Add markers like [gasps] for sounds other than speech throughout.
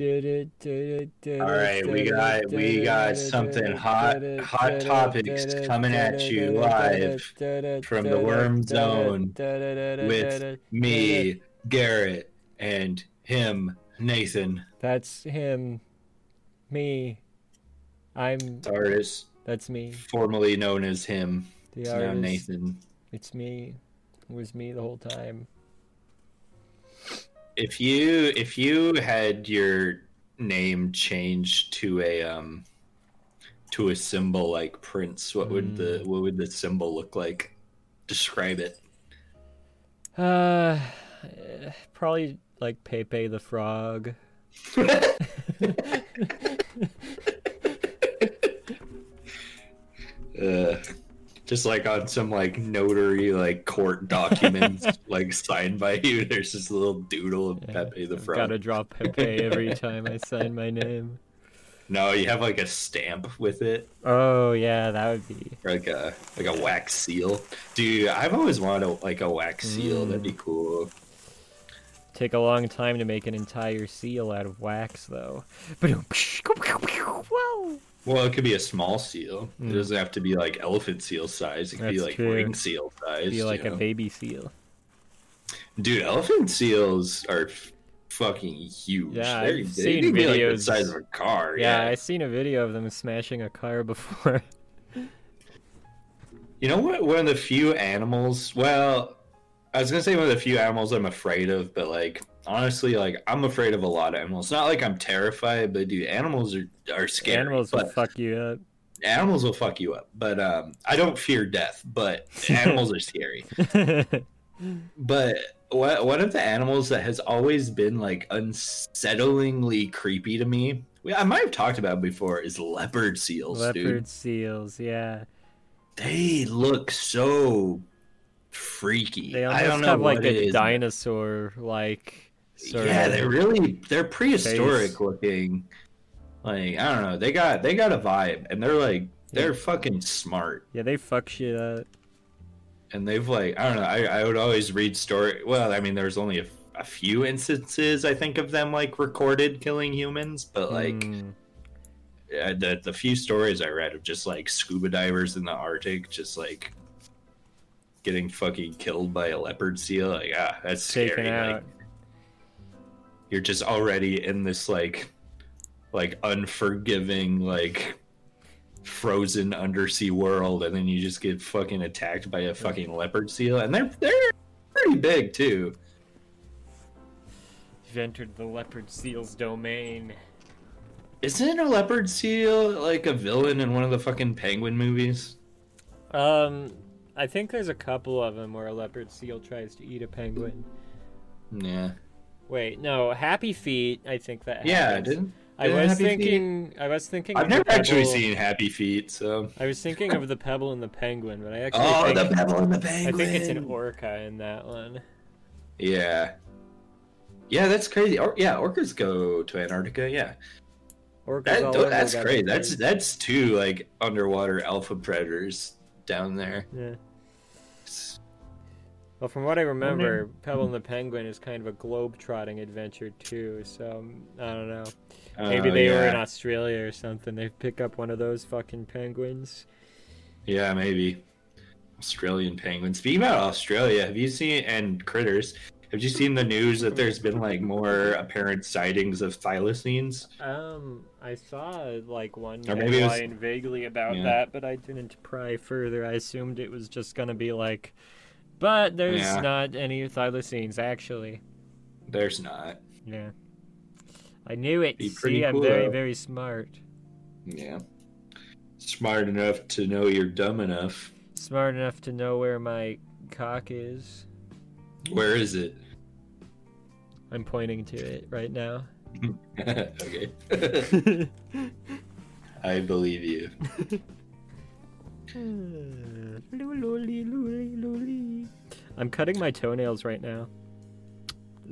All right, we got we got something hot hot topics coming at you live from the Worm Zone with me, Garrett, and him, Nathan. That's him. Me. I'm. The artist, That's me. formerly known as him, The now artist. Nathan. It's me. It was me the whole time. If you if you had your name changed to a um to a symbol like Prince, what would the what would the symbol look like? Describe it. Uh, [sighs] probably like Pepe the Frog. [laughs] [laughs] Uh, just like on some like notary like court [laughs] documents like signed by you, there's this little doodle of Pepe the Frog. Gotta draw Pepe every [laughs] time I sign my name. No, you have like a stamp with it, Oh yeah, that would be. like a like a wax seal. Dude, I've always wanted a, like a wax seal. That'd be mm. cool. Take a long time to make an entire seal out of wax, though. Whoa! Well, it could be a small seal. It hmm. doesn't have to be like elephant seal size. It could be like true. ring seal size. Be like a know? baby seal. Dude, elephant seals are f- fucking huge. Yeah, They're, I've they seen be like the videos. size of a car. Yeah, Yeah. I seen a video of them smashing a car [laughs] before. You know what? One of the few animals. Well, I was gonna say one of the few animals I'm afraid of, but like honestly, like I'm afraid of a lot of animals. Not like I'm terrified, but dude, animals are are scary. Animals will fuck you up. animals will fuck you up. But um, I don't fear death, but [laughs] animals are scary. [laughs] But what one of the animals that has always been like unsettlingly creepy to me, I might have talked about before, is leopard seals, dude. Leopard dude. seals, yeah. They look so freaky. They I almost don't know have like a dinosaur like sort Yeah, they're really they're prehistoric face. looking. Like I don't know, they got they got a vibe, and they're like they're fucking smart. Yeah, they fuck shit up. and they've like I don't know. I, I would always read story. Well, I mean, there's only a, a few instances I think of them like recorded killing humans, but like Mm, the the few stories I read of just like scuba divers in the Arctic, just like getting fucking killed by a leopard seal. Like ah, that's taken scary. out. Like you're just already in this like like unforgiving like frozen undersea world and then you just get fucking attacked by a fucking leopard seal and they're they're pretty big too You've entered the leopard seal's domain. isn't a leopard seal like a villain in one of the fucking penguin movies Um, I think there's a couple of them where a leopard seal tries to eat a penguin. yeah Wait, no, Happy Feet. I think that. yeah happens. didn't I didn't was Happy Feet- thinking. I was thinking. i've never actually seen happy feet so I was thinking of the pebble and the penguin, but I actually oh think, the pebble and the Penguin. I think it's an orca in that one. yeah yeah that's crazy or, yeah orcas go to antarctica yeah Orcas That, all tho- over that's their That's that's two like underwater alpha predators down there. Yeah. Well, from what I remember, Pebble and the Penguin is kind of a globe-trotting adventure too. So I don't know. Maybe Oh, they were in Australia or something. They pick up one of those fucking penguins. Yeah, maybe Australian penguins. Speaking about Australia, have you seen and critters? Have you seen the news that there's been like more apparent sightings of thylacines? Um, I saw like one Or maybe it was- headline vaguely about Yeah. that, but I didn't pry further. I assumed it was just gonna be like, but there's Yeah. not any thylacines actually. There's not. Yeah, I knew it. Be pretty See, I'm very though. very smart. Yeah. Smart enough to know you're dumb enough. Smart enough to know where my cock is. Where is it? I'm pointing to it right now. [laughs] okay. [laughs] [laughs] I believe you. I'm cutting my toenails right now.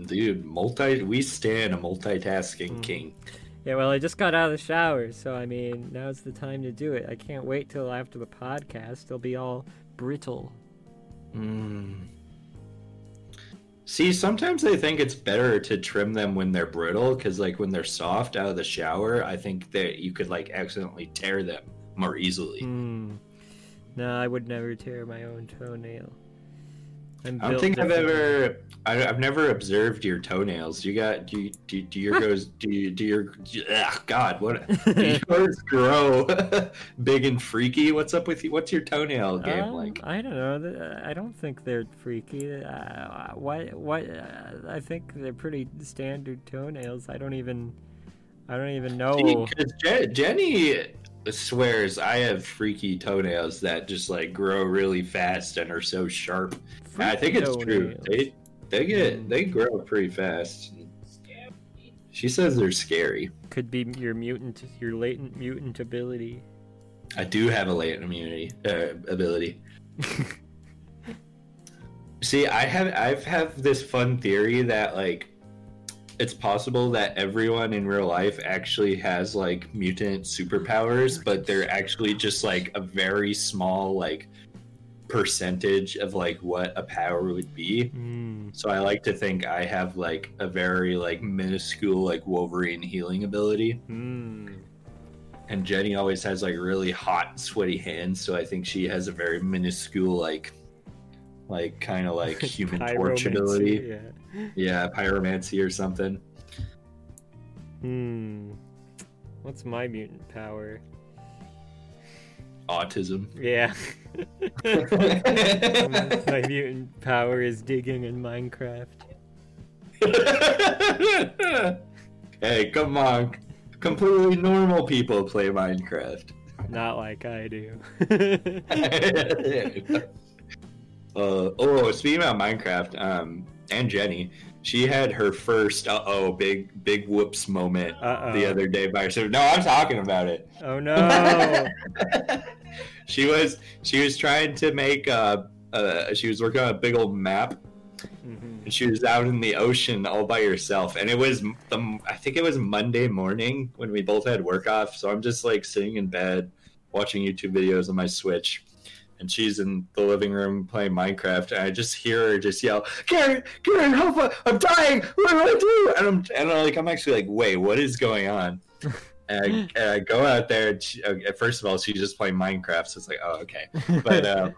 Dude, multi we stand a multitasking Mm. king. Yeah, well, I just got out of the shower, so I mean, now's the time to do it. I can't wait till after the podcast. They'll be all brittle. Mm. See, sometimes I think it's better to trim them when they're brittle because, like, when they're soft out of the shower, I think that you could like accidentally tear them more easily. Hmm. No, I would never tear my own toenail. I'm I don't think I've ever. I, I've never observed your toenails. You got do you, do, do your [laughs] goes do you do your ugh, God what [laughs] do yours grow [laughs] big and freaky? What's up with you? What's your toenail game Um, like? I don't know. I don't think they're freaky. Uh, what? What? Uh, I think they're pretty standard toenails. I don't even. I don't even know. Because Je- Jenny swears I have freaky toenails that just like grow really fast and are so sharp. I think it's true. Toenails. They they get they grow pretty fast. She says they're scary. Could be your mutant, your latent mutant ability. I do have a latent immunity uh, ability. [laughs] See, I have I've have this fun theory that like it's possible that everyone in real life actually has like mutant superpowers, but they're actually just like a very small like percentage of like what a power would be. Hmm. So I like to think I have like a very like minuscule like Wolverine healing ability. Hmm. And Jenny always has like really hot, sweaty hands, so I think she has a very minuscule, like, like kind of like [laughs] human torch ability. Yeah. Yeah, pyromancy or something. Hmm. What's my mutant power? Autism. Yeah. [laughs] my mutant power is digging in Minecraft. [laughs] hey, come on. Completely normal people play Minecraft. Not like I do. [laughs] uh, oh, speaking about Minecraft, um, and Jenny, she had her first uh oh big big whoops moment Uh-oh. the other day by herself. No, I'm talking about it. oh no! [laughs] she was she was trying to make uh, uh she was working on a big old map Mhm. and she was out in the ocean all by herself and it was the i think it was monday morning when we both had work off so i'm just like sitting in bed watching youtube videos on my switch and she's in the living room playing minecraft and i just hear her just yell karen karen help i'm dying what do i do? And i'm and I'm like i'm actually like wait what is going on? [laughs] And I, and I go out there and she, uh, first of all she's just playing minecraft so it's like oh okay. But um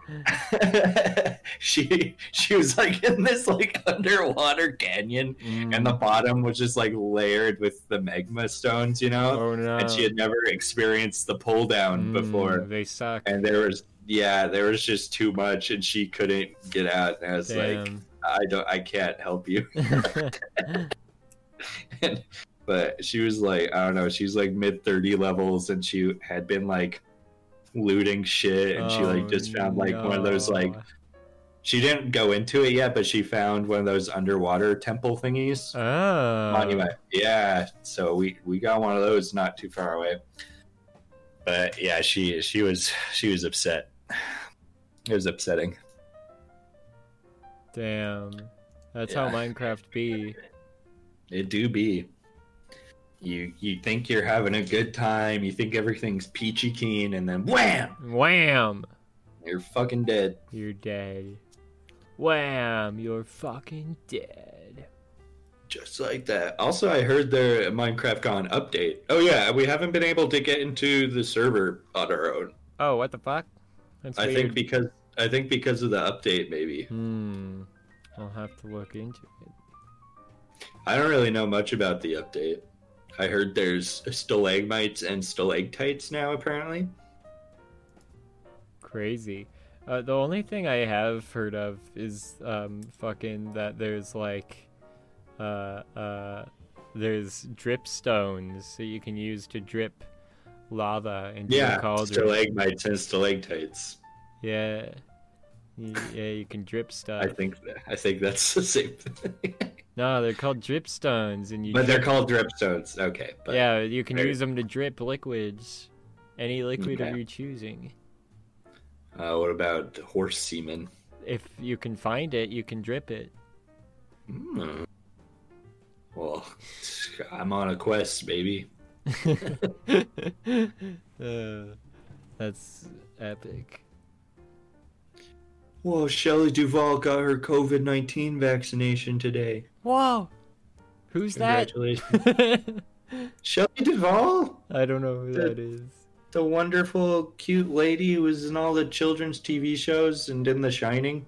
[laughs] she she was like in this like underwater canyon and the bottom was just like layered with the magma stones you know? Oh no! and she had never experienced the pull down Mm, before. They suck. and there was yeah there was just too much and she couldn't get out and i was like i don't i can't help you and, [laughs] [laughs] but she was like i don't know she's like mid 30 levels and she had been like looting shit and she like Oh, just found like one of those like she didn't go into it yet, but she found one of those underwater temple thingies. Oh. Monument. Yeah. So we we got one of those not too far away. But yeah, she she was she was upset. It was upsetting. Damn. That's Yeah. how Minecraft be. It do be. You you think you're having a good time, you think everything's peachy keen, and then wham, Wham! you're fucking dead. You're dead. Wham! You're fucking dead. Just like that. Also, I heard the Minecraft Gone update. Oh yeah, we haven't been able to get into the server on our own. Oh, what the fuck? That's I weird. think because I think because of the update, maybe. Hmm. I'll have to look into it. I don't really know much about the update. I heard there's stalagmites and stalactites now, apparently. Crazy. Uh, the only thing I have heard of is um fucking that there's like uh uh there's drip stones that you can use to drip lava into Yeah, a cauldron. stalagmites and stalactites. Yeah. Yeah, you can drip stuff. I think I think that's [laughs] the same thing. No, they're called drip stones, and you. but they're drip- called dripstones. Okay, but yeah, you can use them to drip liquids, any liquid Okay. of your choosing. uh, what about horse semen? If you can find it, you can drip it. Hmm. Well, [laughs] I'm on a quest, baby. [laughs] uh, that's epic. Whoa, Shelley Duvall got her COVID nineteen vaccination today. Whoa. Who's that? Congratulations, [laughs] Shelley Duvall, I don't know who The- that is. the wonderful, cute lady who was in all the children's TV shows and in The Shining,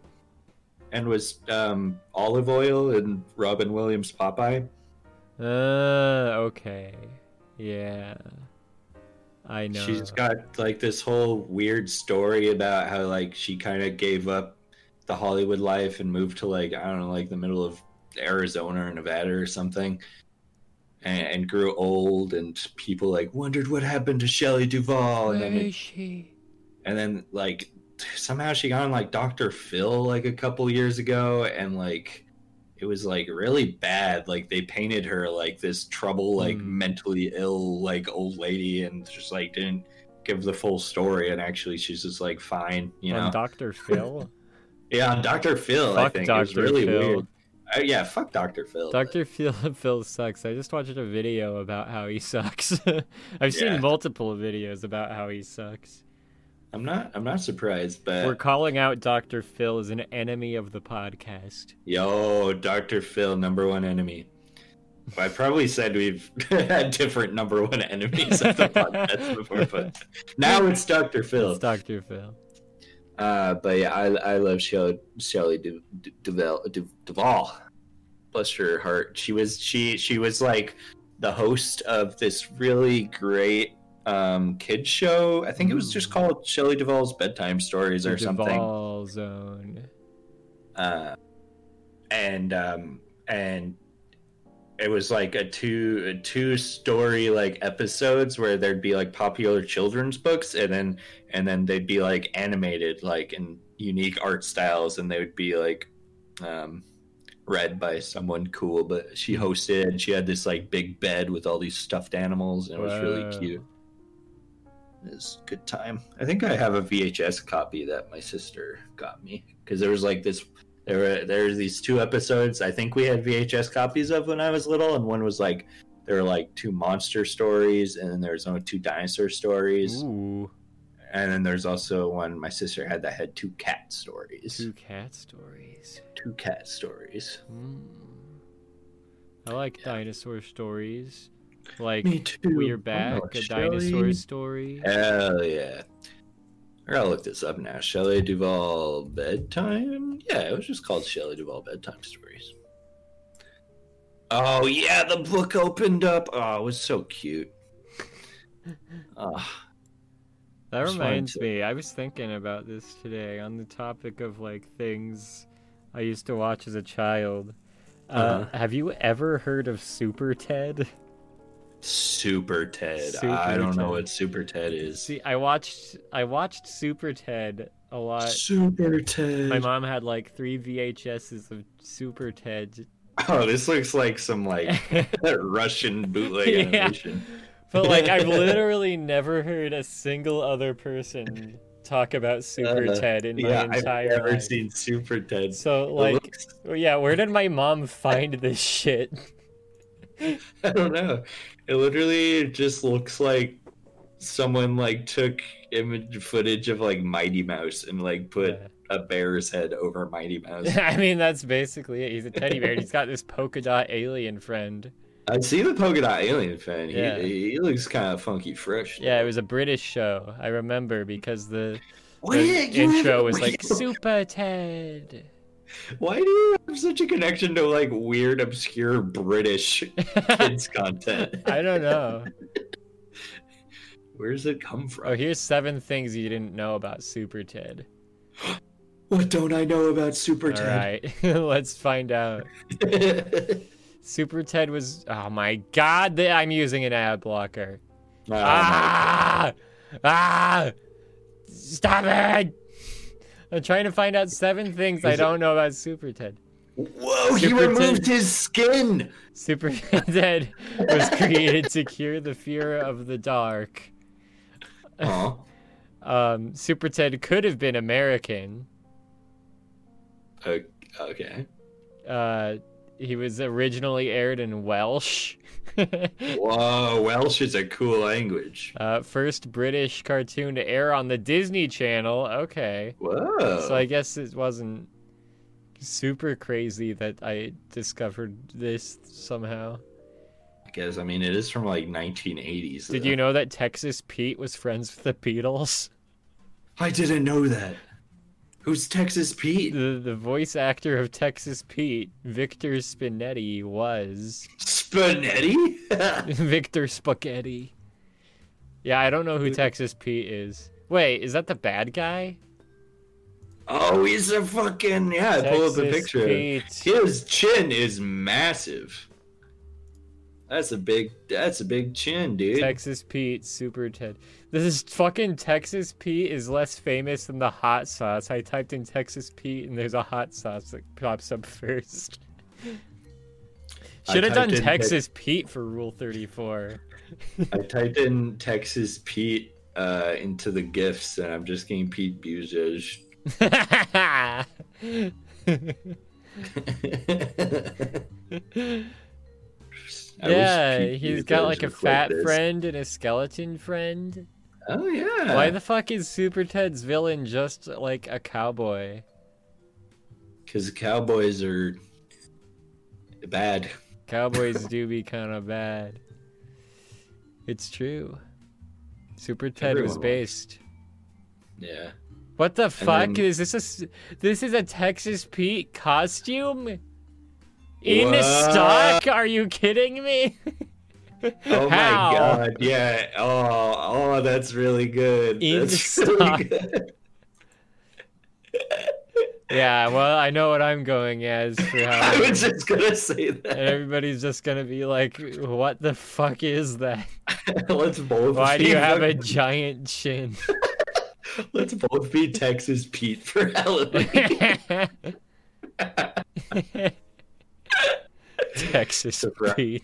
and was um, Olive Oyl in Robin Williams' Popeye. Uh, okay. Yeah. I know. She's got like this whole weird story about how like she kind of gave up the Hollywood life and moved to like I don't know like the middle of Arizona or Nevada or something, and, and grew old and people like wondered what happened to Shelley Duvall and Where then it- she? and then like somehow she got on like Dr. Phil like a couple years ago and like it was like really bad like they painted her like this trouble like Hmm. mentally ill like old lady and just like didn't give the full story and actually she's just like fine you know On Dr. Phil? [laughs] yeah on Dr. Phil I Fuck think it was really Phil. weird uh, yeah fuck Dr. Phil Dr. Phil, [laughs] Phil sucks. I just watched a video about how he sucks. [laughs] I've seen Yeah. multiple videos about how he sucks. I'm not I'm not surprised but We're calling out Dr. Phil as an enemy of the podcast. Yo, Dr. Phil, number one enemy. I probably said we've [laughs] had different number one enemies of the podcast [laughs] before, but now it's Dr. Phil. It's Dr. Phil. Uh, but yeah, I, I love Shelly, Shelley Du, Du, Duvall, Du. Bless her heart. She was she she was like the host of this really great um kids show. I think it was just called Shelley Duvall's bedtime stories or something. Duvall Zone. uh, and um, and it was like a two a two story like episodes where there'd be like popular children's books and then and then they'd be like animated like in unique art styles and they would be like um read by someone cool but she hosted and she had this like big bed with all these stuffed animals and it was really cute it was a good time i think i have a vhs copy that my sister got me because there was like this there were there were these two episodes I think we had VHS copies of when I was little, and one was like there were like two monster stories, and then there was only two dinosaur stories, Ooh, and then there's also one my sister had that had two cat stories, two cat stories. two cat stories. Hmm. I like dinosaur stories. Like Me too. We're Oh, Back, a Shelley. dinosaur story. Hell yeah. I gotta look this up now. Shelley Duvall bedtime? Yeah, it was just called Shelley Duvall bedtime stories. Oh yeah, the book opened up. Oh, it was so cute. Oh, [laughs] That reminds to- me, I was thinking about this today on the topic of like things I used to watch as a child. Uh, Uh-huh. Have you ever heard of Super Ted? [laughs] Super Ted. Super I don't know what Super Ted is. See, I watched I watched Super Ted a lot. Super Ted. My mom had like three VHSs of Super Ted, Oh, this looks like some like [laughs] [laughs] Russian bootleg Yeah. animation. but like I've [laughs] literally never heard a single other person talk about Super Uh, Ted in my Yeah, I've never life. seen Super Ted. So like, looks- yeah, where did my mom find this shit? I don't know. It literally just looks like someone like took image footage of like Mighty Mouse and like put Yeah. a bear's head over Mighty Mouse. [laughs] I mean, that's basically it. He's a teddy bear. He's got this polka dot alien friend. I see the polka dot alien friend. He, Yeah. he looks kind of funky fresh. Yeah, it was a British show. I remember because the, the do you have- intro was like [laughs] Super Ted. Why do you have such a connection to like weird, obscure British [laughs] kids content? I don't know. [laughs] Where does it come from? Oh, here's seven things you didn't know about Super Ted. [gasps] What don't I know about Super All Ted? right, [laughs] let's find out. Super Ted was. Oh my God! I'm using an ad blocker. Oh ah! Ah! Stop it! I'm trying to find out seven things I Is it- don't know about Super Ted. Whoa, he removed Ted- his skin. Super [laughs] Ted was created to cure the fear of the dark. Oh, [laughs] Um, Super Ted could have been American. okay. Uh, he was originally aired in Welsh. Whoa, Welsh is a cool language. uh, first British cartoon to air on the Disney Channel. Okay. Whoa. So I guess it wasn't super crazy that I discovered this somehow. I guess I mean it is from like 1980s. Did though. you know that Texas Pete was friends with the Beatles? I didn't know that. Who's Texas Pete? The the voice actor of Texas Pete, Victor Spinetti, was Spinetti? [laughs] [laughs] Victor Spaghetti. Yeah, I don't know who Texas Pete is. Wait, is that the bad guy? oh, he's a fucking yeah. pull up a picture. Pete. His chin is massive. That's a big. That's a big chin, dude. Texas Pete, Super Ted. This is fucking Texas Pete is less famous than the hot sauce. I typed in Texas Pete and there's a hot sauce that pops up [laughs] first. Should have done Texas Pete for Rule 34. I typed in Texas Pete uh, into the gifts, and I'm just getting Pete Buttigieg. [laughs] [laughs] I yeah, he's got like a fat friend and a skeleton friend. Oh yeah. Why the fuck is Super Ted's villain just like a cowboy? Because cowboys are bad. Cowboys [laughs] do be kind of bad. It's true. Super Ted was Everyone was. based. Yeah. What the fuck then- is this? A, this is a Texas Pete costume in What? stock? Are you kidding me? [laughs] Oh my god. Yeah. Oh, oh, that's really good. In that's [laughs] stock. really good. [laughs] Yeah, well, I know what I'm going as for I was just gonna say and that. everybody's just gonna be like, "What the fuck is that? Let's both. Why do you have a giant chin?" Let's both be Texas Pete for Halloween. Texas Surprise. Pete.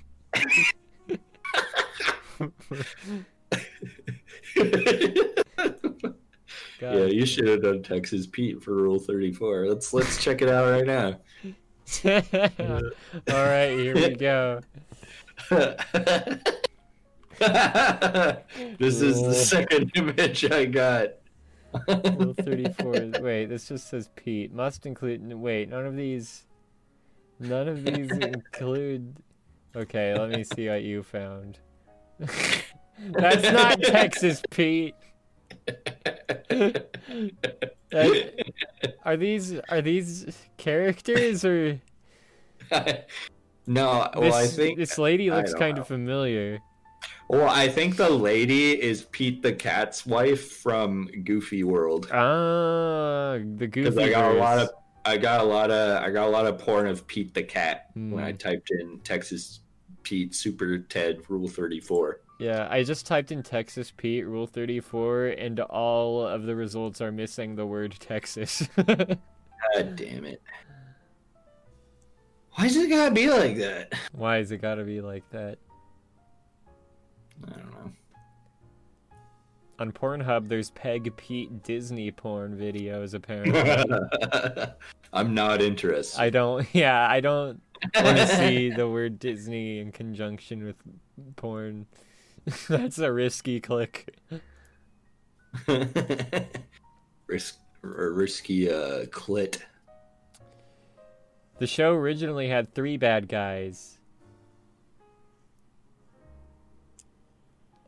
[laughs] Yeah, you should have done Texas Pete for Rule Thirty Four. Let's let's check it out right now. [laughs] All right, here we go. [laughs] this is the second image I got. Rule 34. Wait, this just says Pete. Must include. Wait, none of these. None of these include. Okay, let me see what you found. [laughs] That's not Texas Pete. That- are these are these characters or no, well, this, I think this lady looks kind know. of familiar. well, I think the lady is Pete the Cat's wife from Goofy World. Ah, the Because goofy. I got a lot of I got a lot of I got a lot of porn of Pete the Cat when I Hmm. typed in Texas Pete Super Ted Rule Thirty Four. Yeah, I just typed in Texas Pete Rule 34 and all of the results are missing the word Texas. [laughs] God damn it! Why does it gotta be like that? Why is it got to be like that? I don't know. On Pornhub there's Peg Pete Disney porn videos apparently. [laughs] I'm not interested. I don't [laughs] yeah, I don't want to see the word Disney in conjunction with porn. [laughs] That's a risky click. Risk, r- risky uh, clit. The show originally had 3 bad guys.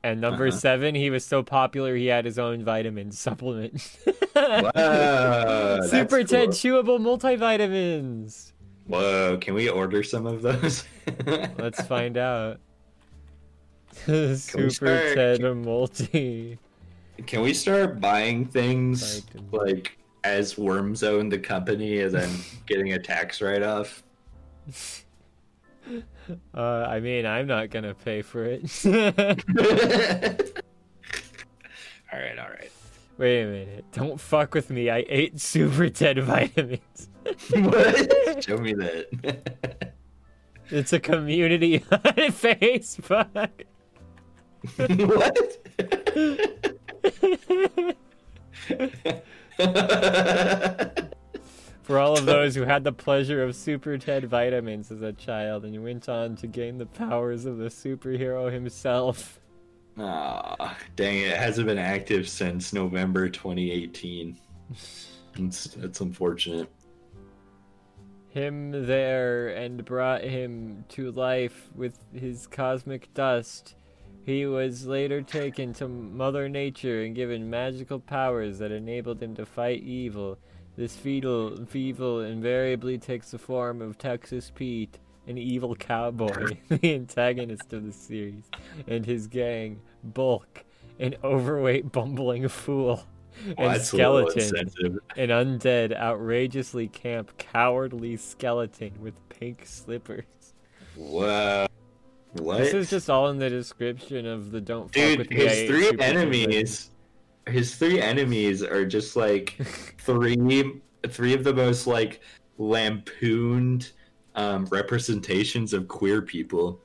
And number Uh-huh. 7, he was so popular he had his own vitamin supplement. Wow, [laughs] Super Ted cool. chewable multivitamins. Whoa, can we order some of those? [laughs] Let's find out. [laughs] Super start? Ted multi. Can we start buying things like as Worm Zone the company and then getting a tax write off? Uh, I mean, I'm not gonna pay for it. [laughs] [laughs] all right, all right. Wait a minute! Don't fuck with me. I ate Super Ted vitamins. what? [laughs] Show me that. It's a community on Facebook. what? For all of [laughs] those who had the pleasure of Super Ted vitamins as a child and went on to gain the powers of the superhero himself. Ah, dang it. it hasn't been active since November 2018. It's, [laughs] it's unfortunate. Him there and brought him to life with his cosmic dust. He was later taken to Mother Nature and given magical powers that enabled him to fight evil. This fetal evil invariably takes the form of Texas Pete, an evil cowboy, [laughs] the antagonist of the series, and his gang, Bulk, an overweight bumbling fool, and Skeleton, an undead, outrageously camp, cowardly skeleton with pink slippers. Wow. What? This is just all in the description of the Don't Fuck Dude, With Me. His three enemies, his three enemies are just like [laughs] three, three of the most like lampooned um, representations of queer people.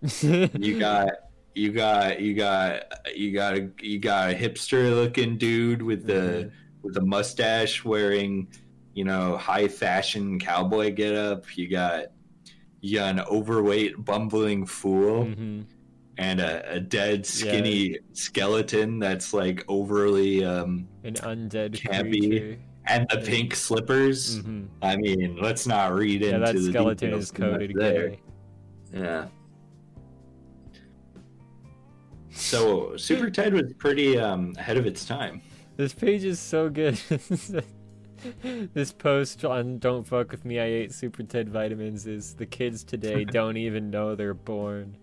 [laughs] You got, you got, you got, you got, a, you got a hipster looking dude with the Mhm. with a mustache, wearing, you know, high fashion cowboy getup. You got, you got an overweight bumbling fool Mhm. And a, a dead skinny skeleton that's like overly um An undead Campy. creature. and the pink slippers hmm i mean let's not read Yeah, into that the skeleton details is coded there gay. yeah so super ted was pretty um ahead of its time This page is so good. [laughs] this post on Don't Fuck With Me, I Ate Super Ted Vitamins is the kids today [laughs] don't even know they're born.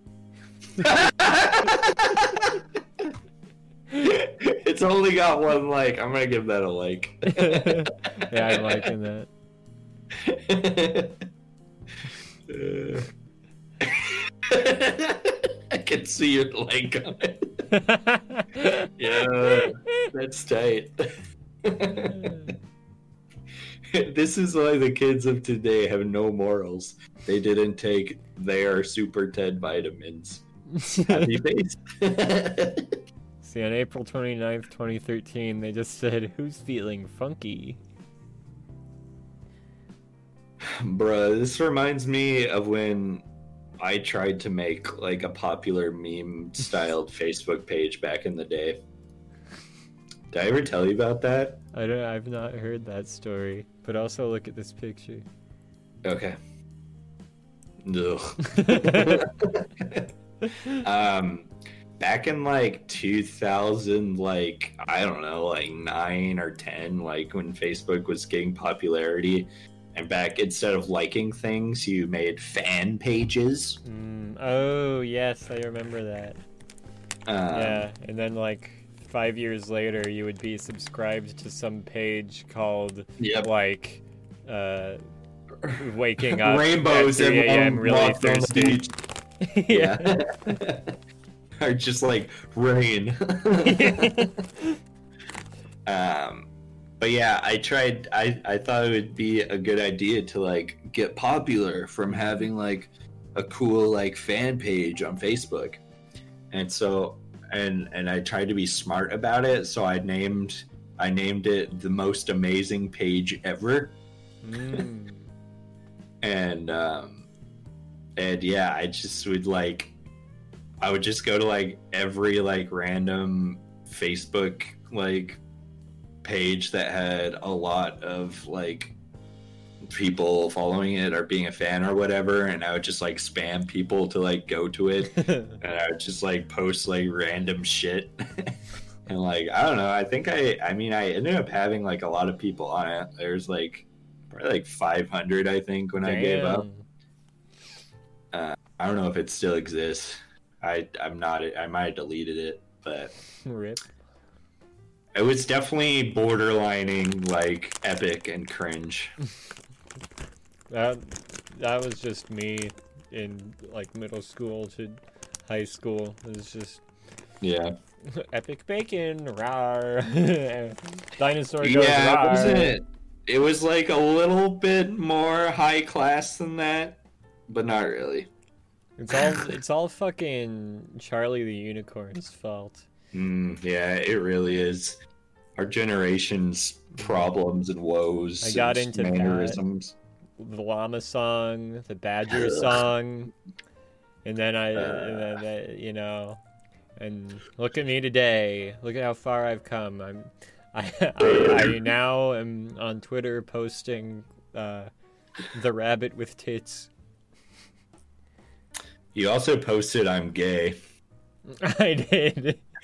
[laughs] it's only got one like i'm gonna give that a like [laughs] yeah, I'm liking that. Uh, [laughs] I can see your like on it. Yeah, that's tight. this is why the kids of today have no morals. They didn't take their Super Ted vitamins. Happy [laughs] face. [laughs] See, on April 29th, 2013, they just said, Who's feeling funky? Bruh, this reminds me of when I tried to make like a popular meme styled [laughs] Facebook page back in the day. Did I ever tell you about that? I don't, I've not heard that story, but also look at this picture. Okay. Ugh. [laughs] um back in like 2000 like i don't know like 9 or 10 like when facebook was getting popularity and back instead of liking things you made fan pages Mm, oh, yes, I remember that. um, yeah, and then like five years later, you would be subscribed to some page called yep like uh, waking up rainbows at 3 and a.m. really walks on the thirsty. [laughs] yeah. [laughs] Or just like rain. [laughs] Um but yeah i tried i i thought it would be a good idea to like get popular from having like a cool like fan page on facebook. And so and and i tried to be smart about it so i named i named it the most amazing page ever. Mm. and um and yeah i just would like i would just go to like every like random facebook like page that had a lot of like people following it or being a fan or whatever and i would just like spam people to like go to it [laughs] and i would just like post like random shit. [laughs] And like i don't know i think i i mean i ended up having like a lot of people on it. There's like probably like 500 i think when i gave up Damn. I don't know if it still exists. I I'm not. I might have deleted it, but Rip. it was definitely borderlining like epic and cringe. [laughs] That that was just me in like middle school to high school. It was just Yeah, [laughs] epic bacon, rar. [laughs] Dinosaur goes yeah. It rar. wasn't. It was like a little bit more high class than that, but not really. It's all it's all fucking Charlie the Unicorn's fault. Mm, yeah, it really is. our generation's problems and woes. I got into that. mannerisms. the llama song, the badger song, and then I, and then, uh, you know, and look at me today. Look at how far I've come. I'm, I, I, I now am on Twitter posting uh, the rabbit with tits. You also posted I'm gay. [laughs] I did. [laughs]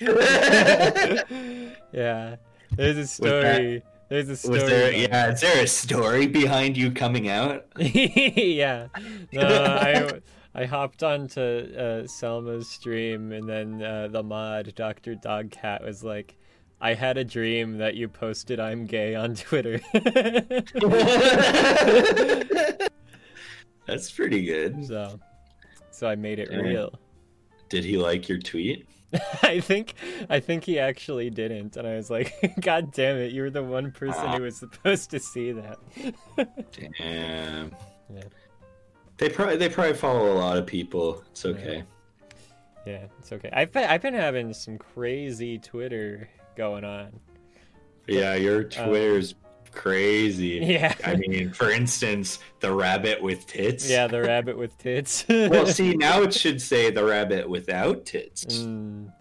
yeah, there's a story. There's a story. Was there yeah, is there a story behind you coming out? [laughs] yeah. No, I I hopped onto uh, Selma's stream, and then uh, the mod Doctor Dogcat was like, "I had a dream that you posted I'm gay on Twitter." That's pretty good. so, so I made it Yeah. real. Did he like your tweet? [laughs] I think I think he actually didn't, and I was like, [laughs] "God damn it! You were the one person Ah. who was supposed to see that." [laughs] Damn. Yeah. They probably they probably follow a lot of people. It's okay. Yeah, it's okay. I've been I've been having some crazy Twitter going on. Yeah, your Twitter's crazy. Yeah. I mean, for instance, the rabbit with tits. Yeah, the rabbit with tits. [laughs] well, [laughs] see, now it should say the rabbit without tits. Mm,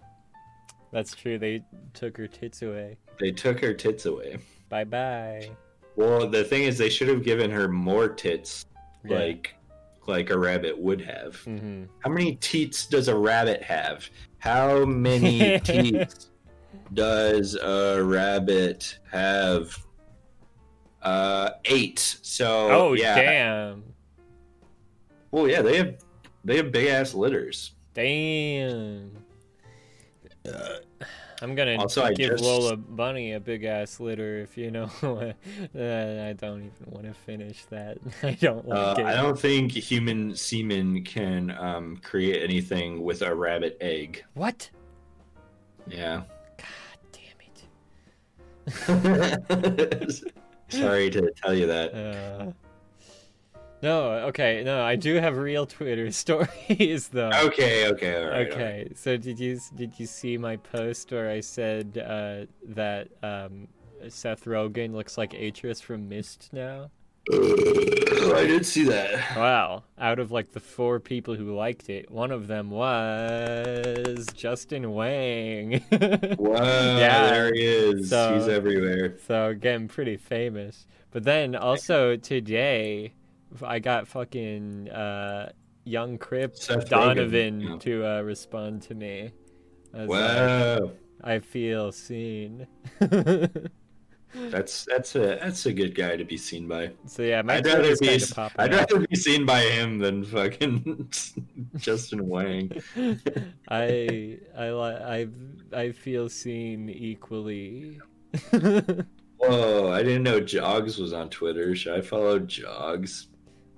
that's true. They took her tits away. They took her tits away. Bye bye. Well, the thing is, they should have given her more tits, Yeah. like like a rabbit would have. hmm How many teats does a rabbit have? How many [laughs] teats does a rabbit have? Uh, eight. So Oh yeah. damn, Well, yeah, they have they have big ass litters. damn. I'm gonna Also, give just- Lola Bunny a big ass litter if you know. [laughs] uh, I don't even want to finish that. [laughs] I don't Uh, like it. I don't think human semen can um, create anything with a rabbit egg. What? Yeah. God damn it. [laughs] Sorry to tell you that. Uh, no, okay, no, I do have real Twitter [laughs] stories though. Okay, okay, all right. all okay, so did you did you see my post where I said uh, that um, Seth Rogen looks like Atrus from Myst now? Right. I did see that. Wow! Out of like the four people who liked it, one of them was Justin Wang. [laughs] Wow, Yeah, there he is. so- He's everywhere. so getting pretty famous. But then also today, I got fucking uh, young Crip Seth Donovan yeah. to uh, respond to me. I was like, Wow, I feel seen. [laughs] that's that's a that's a good guy to be seen by. so yeah, I'd rather be. I'd rather be seen by him than fucking [laughs] Justin Wang. [laughs] I I I I feel seen equally. [laughs] Whoa, I didn't know Jogs was on Twitter. Should I follow Jogs?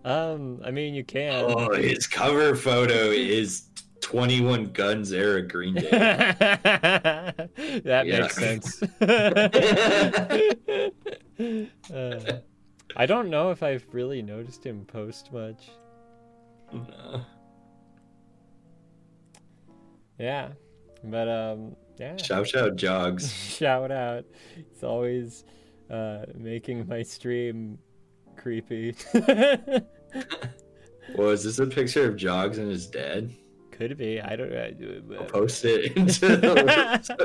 um, I mean you can. Oh, his cover photo is 21 Guns era Green Day. [laughs] that makes sense. [laughs] Uh, I don't know if I've really noticed him post much. No. Yeah, but um, yeah. Shout out Jogs. [laughs] Shout out! It's always uh, making my stream creepy. Well, is this a picture of Jogs and his dad? Could be. I don't uh, uh, I'll know. post it into [laughs] the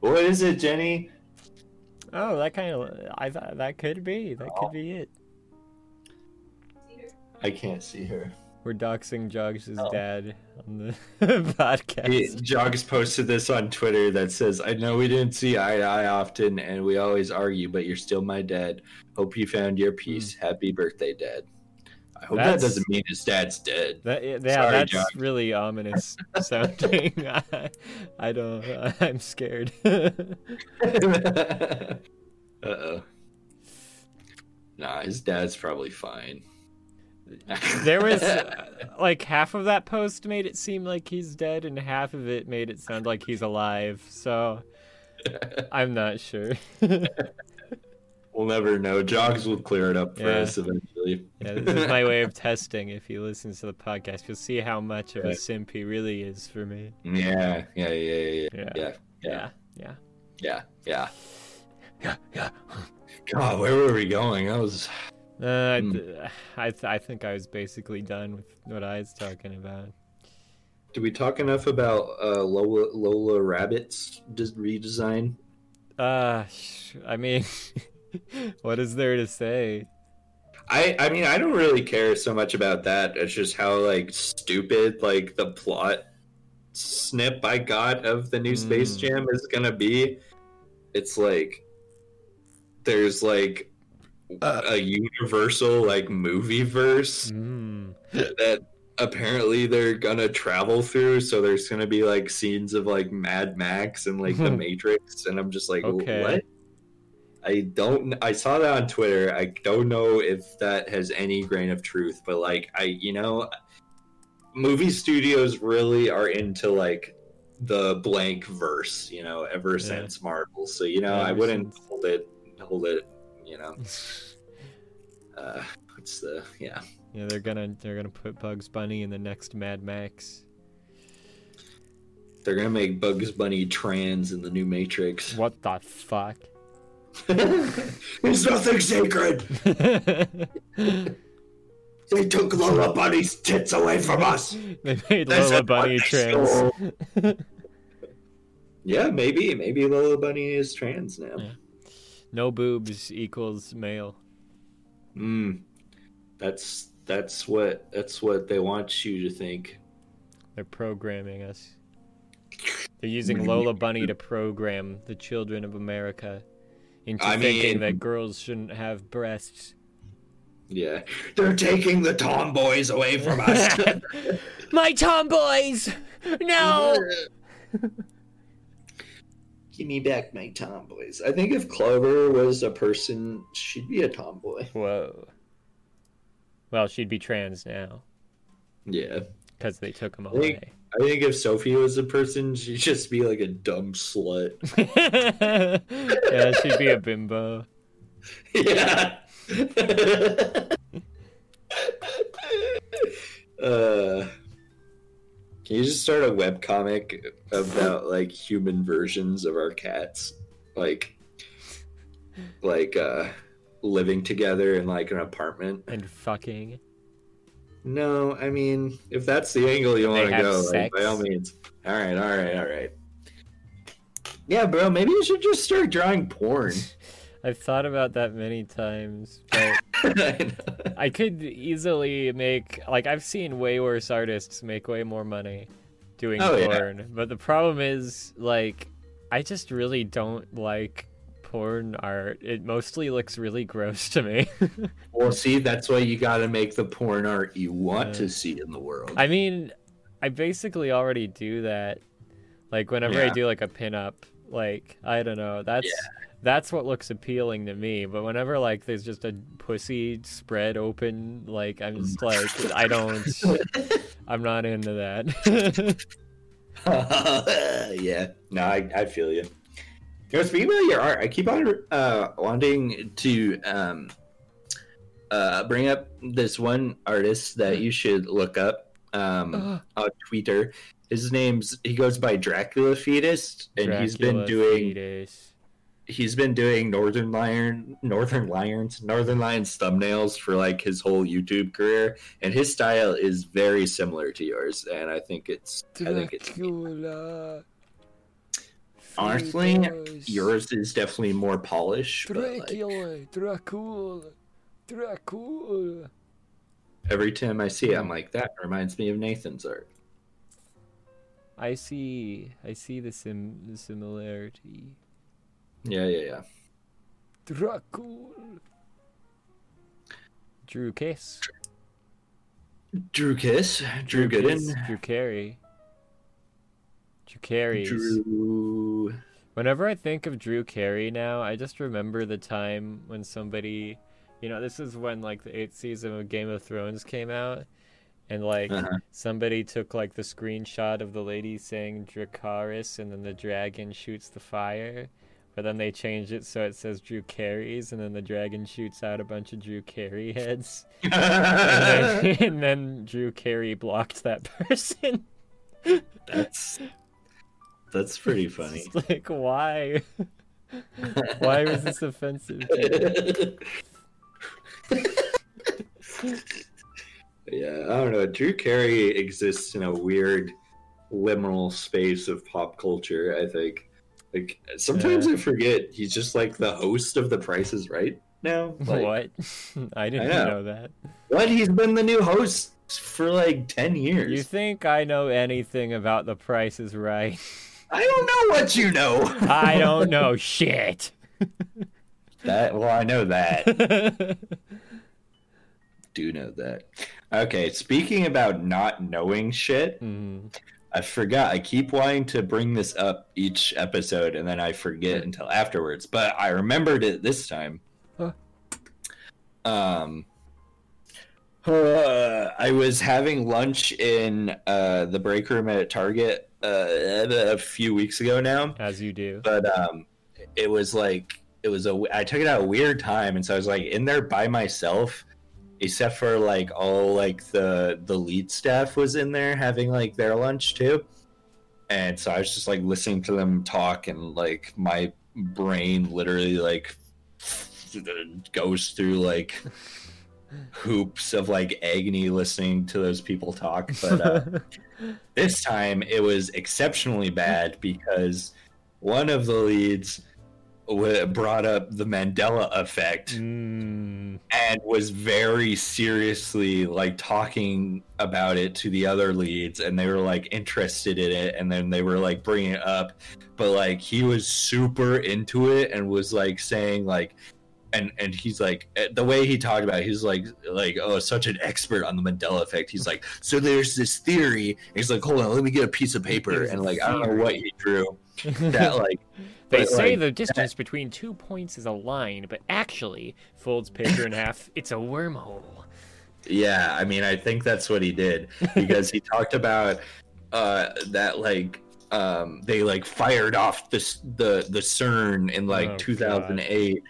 What is it, Jenny? oh, that kind of. I thought that could be. That could be it. I can't see her. We're doxing Jogs' Oh. dad on the [laughs] podcast. He, Jogs posted this on Twitter that says, I know we didn't see eye to eye often and we always argue, but you're still my dad. Hope you found your peace. Hmm. Happy birthday, dad. I hope That's- that doesn't mean his dad's dead. That, yeah, Sorry, that's Jogs. really ominous [laughs] sounding. I, [laughs] I don't. [laughs] I'm scared. uh oh. Nah, his dad's probably fine. there was uh, like half of that post made it seem like he's dead, and half of it made it sound like he's alive. So I'm not sure. We'll never know. Jogs will clear it up for Yeah. us eventually. Yeah, this is my way of [laughs] testing. If he listens to the podcast, you'll see how much of a Yeah. simp he really is for me. Yeah, yeah, yeah, yeah, yeah, Yeah, yeah, yeah, yeah. yeah, yeah. yeah. yeah. God, where were we going? I was. Uh, I, Hmm. th- I, th- I think I was basically done with what I was talking about. Did we talk enough about uh, Lola Lola Rabbit's redesign? Uh, I mean, [laughs] [laughs] what is there to say? I I mean I don't really care so much about that. It's just how like stupid like the plot snip I got of the new Space Mm. Jam is gonna be. It's like there's like a universal like movie verse Mm. that apparently they're gonna travel through. So there's gonna be like scenes of like Mad Max and like the [laughs] Matrix, and I'm just like, Okay. what? I don't. I saw that on Twitter. I don't know if that has any grain of truth, but like, I you know, movie studios really are into like the blank verse, you know, ever Yeah. since Marvel. So you know, Yeah, I wouldn't since- hold it, hold it, you know. [laughs] Uh, what's the yeah? Yeah, they're gonna they're gonna put Bugs Bunny in the next Mad Max. They're gonna make Bugs Bunny trans in the new Matrix. What the fuck? [laughs] There's nothing sacred. [laughs] They took Lola Bunny's tits away from us. they made That's Lola Bunny trans. [laughs] Yeah, maybe, maybe Lola Bunny is trans now. Yeah. No boobs equals male. Mm, that's that's what that's what they want you to think. They're programming us. They're using Lola Bunny to program the children of America into I thinking mean- that girls shouldn't have breasts. Yeah, they're taking the tomboys away from us. [laughs] My tomboys! No! [laughs] Give me back my tomboys. I think if Clover was a person, she'd be a tomboy. Whoa. Well, she'd be trans now Yeah. because they took them I think- away. I think if Sophie was a person, she'd just be like a dumb slut. [laughs] yeah, she'd be a bimbo. yeah. [laughs] uh, can you just start a webcomic about like human versions of our cats? Like, like, uh, living together in like an apartment? And fucking. No, I mean, if that's the angle you want to go, like, by all means. All right, all right, all right. Yeah, bro, maybe you should just start drawing porn. [laughs] I've thought about that many times, but I. [laughs] I could easily make like I've seen way worse artists make way more money doing Oh, yeah. porn. But the problem is like I just really don't like porn art. It mostly looks really gross to me. [laughs] well, see, that's why you got to make the porn art you want Yeah. to see in the world. I mean, I basically already do that. Like whenever I do like a pinup, like I don't know, that's that's what looks appealing to me. But whenever like there's just a pussy spread open, like I'm just mm. like I don't, [laughs] I'm not into that. [laughs] yeah, no, I, I feel you. You know, speaking about your art, I keep on uh, wanting to um, uh, bring up this one artist that you should look up um, on Twitter. His name's he goes by Dracula Fetus, and he's been doing fetus. he's been doing Northernlion Northern Lions Northernlion's thumbnails for like his whole YouTube career, and his style is very similar to yours, and I think it's I think it's Dracula. Honestly fetus. yours is definitely more polished. But like, Dracula, Dracula, Dracula. every time I see it, I'm like that reminds me of Nathan's art. I see. I see the sim the similarity. Yeah, yeah, yeah. Dracula. Drew Kiss. Drew Kiss, Drew Gooden, Kiss, Drew Carey. Drew Carey. Drew. Whenever I think of Drew Carey now, I just remember the time when somebody, you know, this is when like the eighth season of Game of Thrones came out, and like Uh-huh. somebody took like the screenshot of the lady saying Dracarys, and then the dragon shoots the fire. but then they changed it so it says Drew Carey's, and then the dragon shoots out a bunch of Drew Carey heads, [laughs] and, then, [laughs] and then Drew Carey blocked that [laughs] person. that's that's pretty [laughs] funny. It's like why? [laughs] why was this offensive? [laughs] yeah, I don't know. Drew Carey exists in a weird liminal space of pop culture. I think. Like sometimes Yeah. I forget he's just like the host of The Price is Right now. Like, what? I didn't know. know. that. What? He's been the new host for like ten years. You think I know anything about The Price is Right? I don't know what you know. [laughs] I don't know shit. that. Well, I know that. [laughs] Do know that. Okay, speaking about not knowing shit, Mhm. I forgot. I keep wanting to bring this up each episode, and then I forget until afterwards. But I remembered it this time. Huh. Um, uh, I was having lunch in uh, the break room at Target uh, a few weeks ago now, As you do. but um, it was like it was a. I took it at a weird time, and so I was like in there by myself except for like all like the the lead staff was in there having like their lunch too and so i was just like listening to them talk and like my brain literally like goes through like hoops of like agony listening to those people talk but uh [laughs] this time it was exceptionally bad because one of the leads w- brought up the mandela effect Mm, and was very seriously like talking about it to the other leads and they were like interested in it and then they were like bringing it up. But like he was super into it and was like saying like and and he's like eh, the way he talked about it, he's like like oh such an expert on the mandela effect. He's like so there's this theory. And he's like hold on let me get a piece of paper There's and like i don't know what he drew [laughs] that like they but, say like, the distance between two points is a line, but actually, folds paper in half, it's a wormhole. Yeah, I mean, I think that's what he did [laughs] because he talked about uh, that like um, they like fired off this the the CERN in like Oh, 2008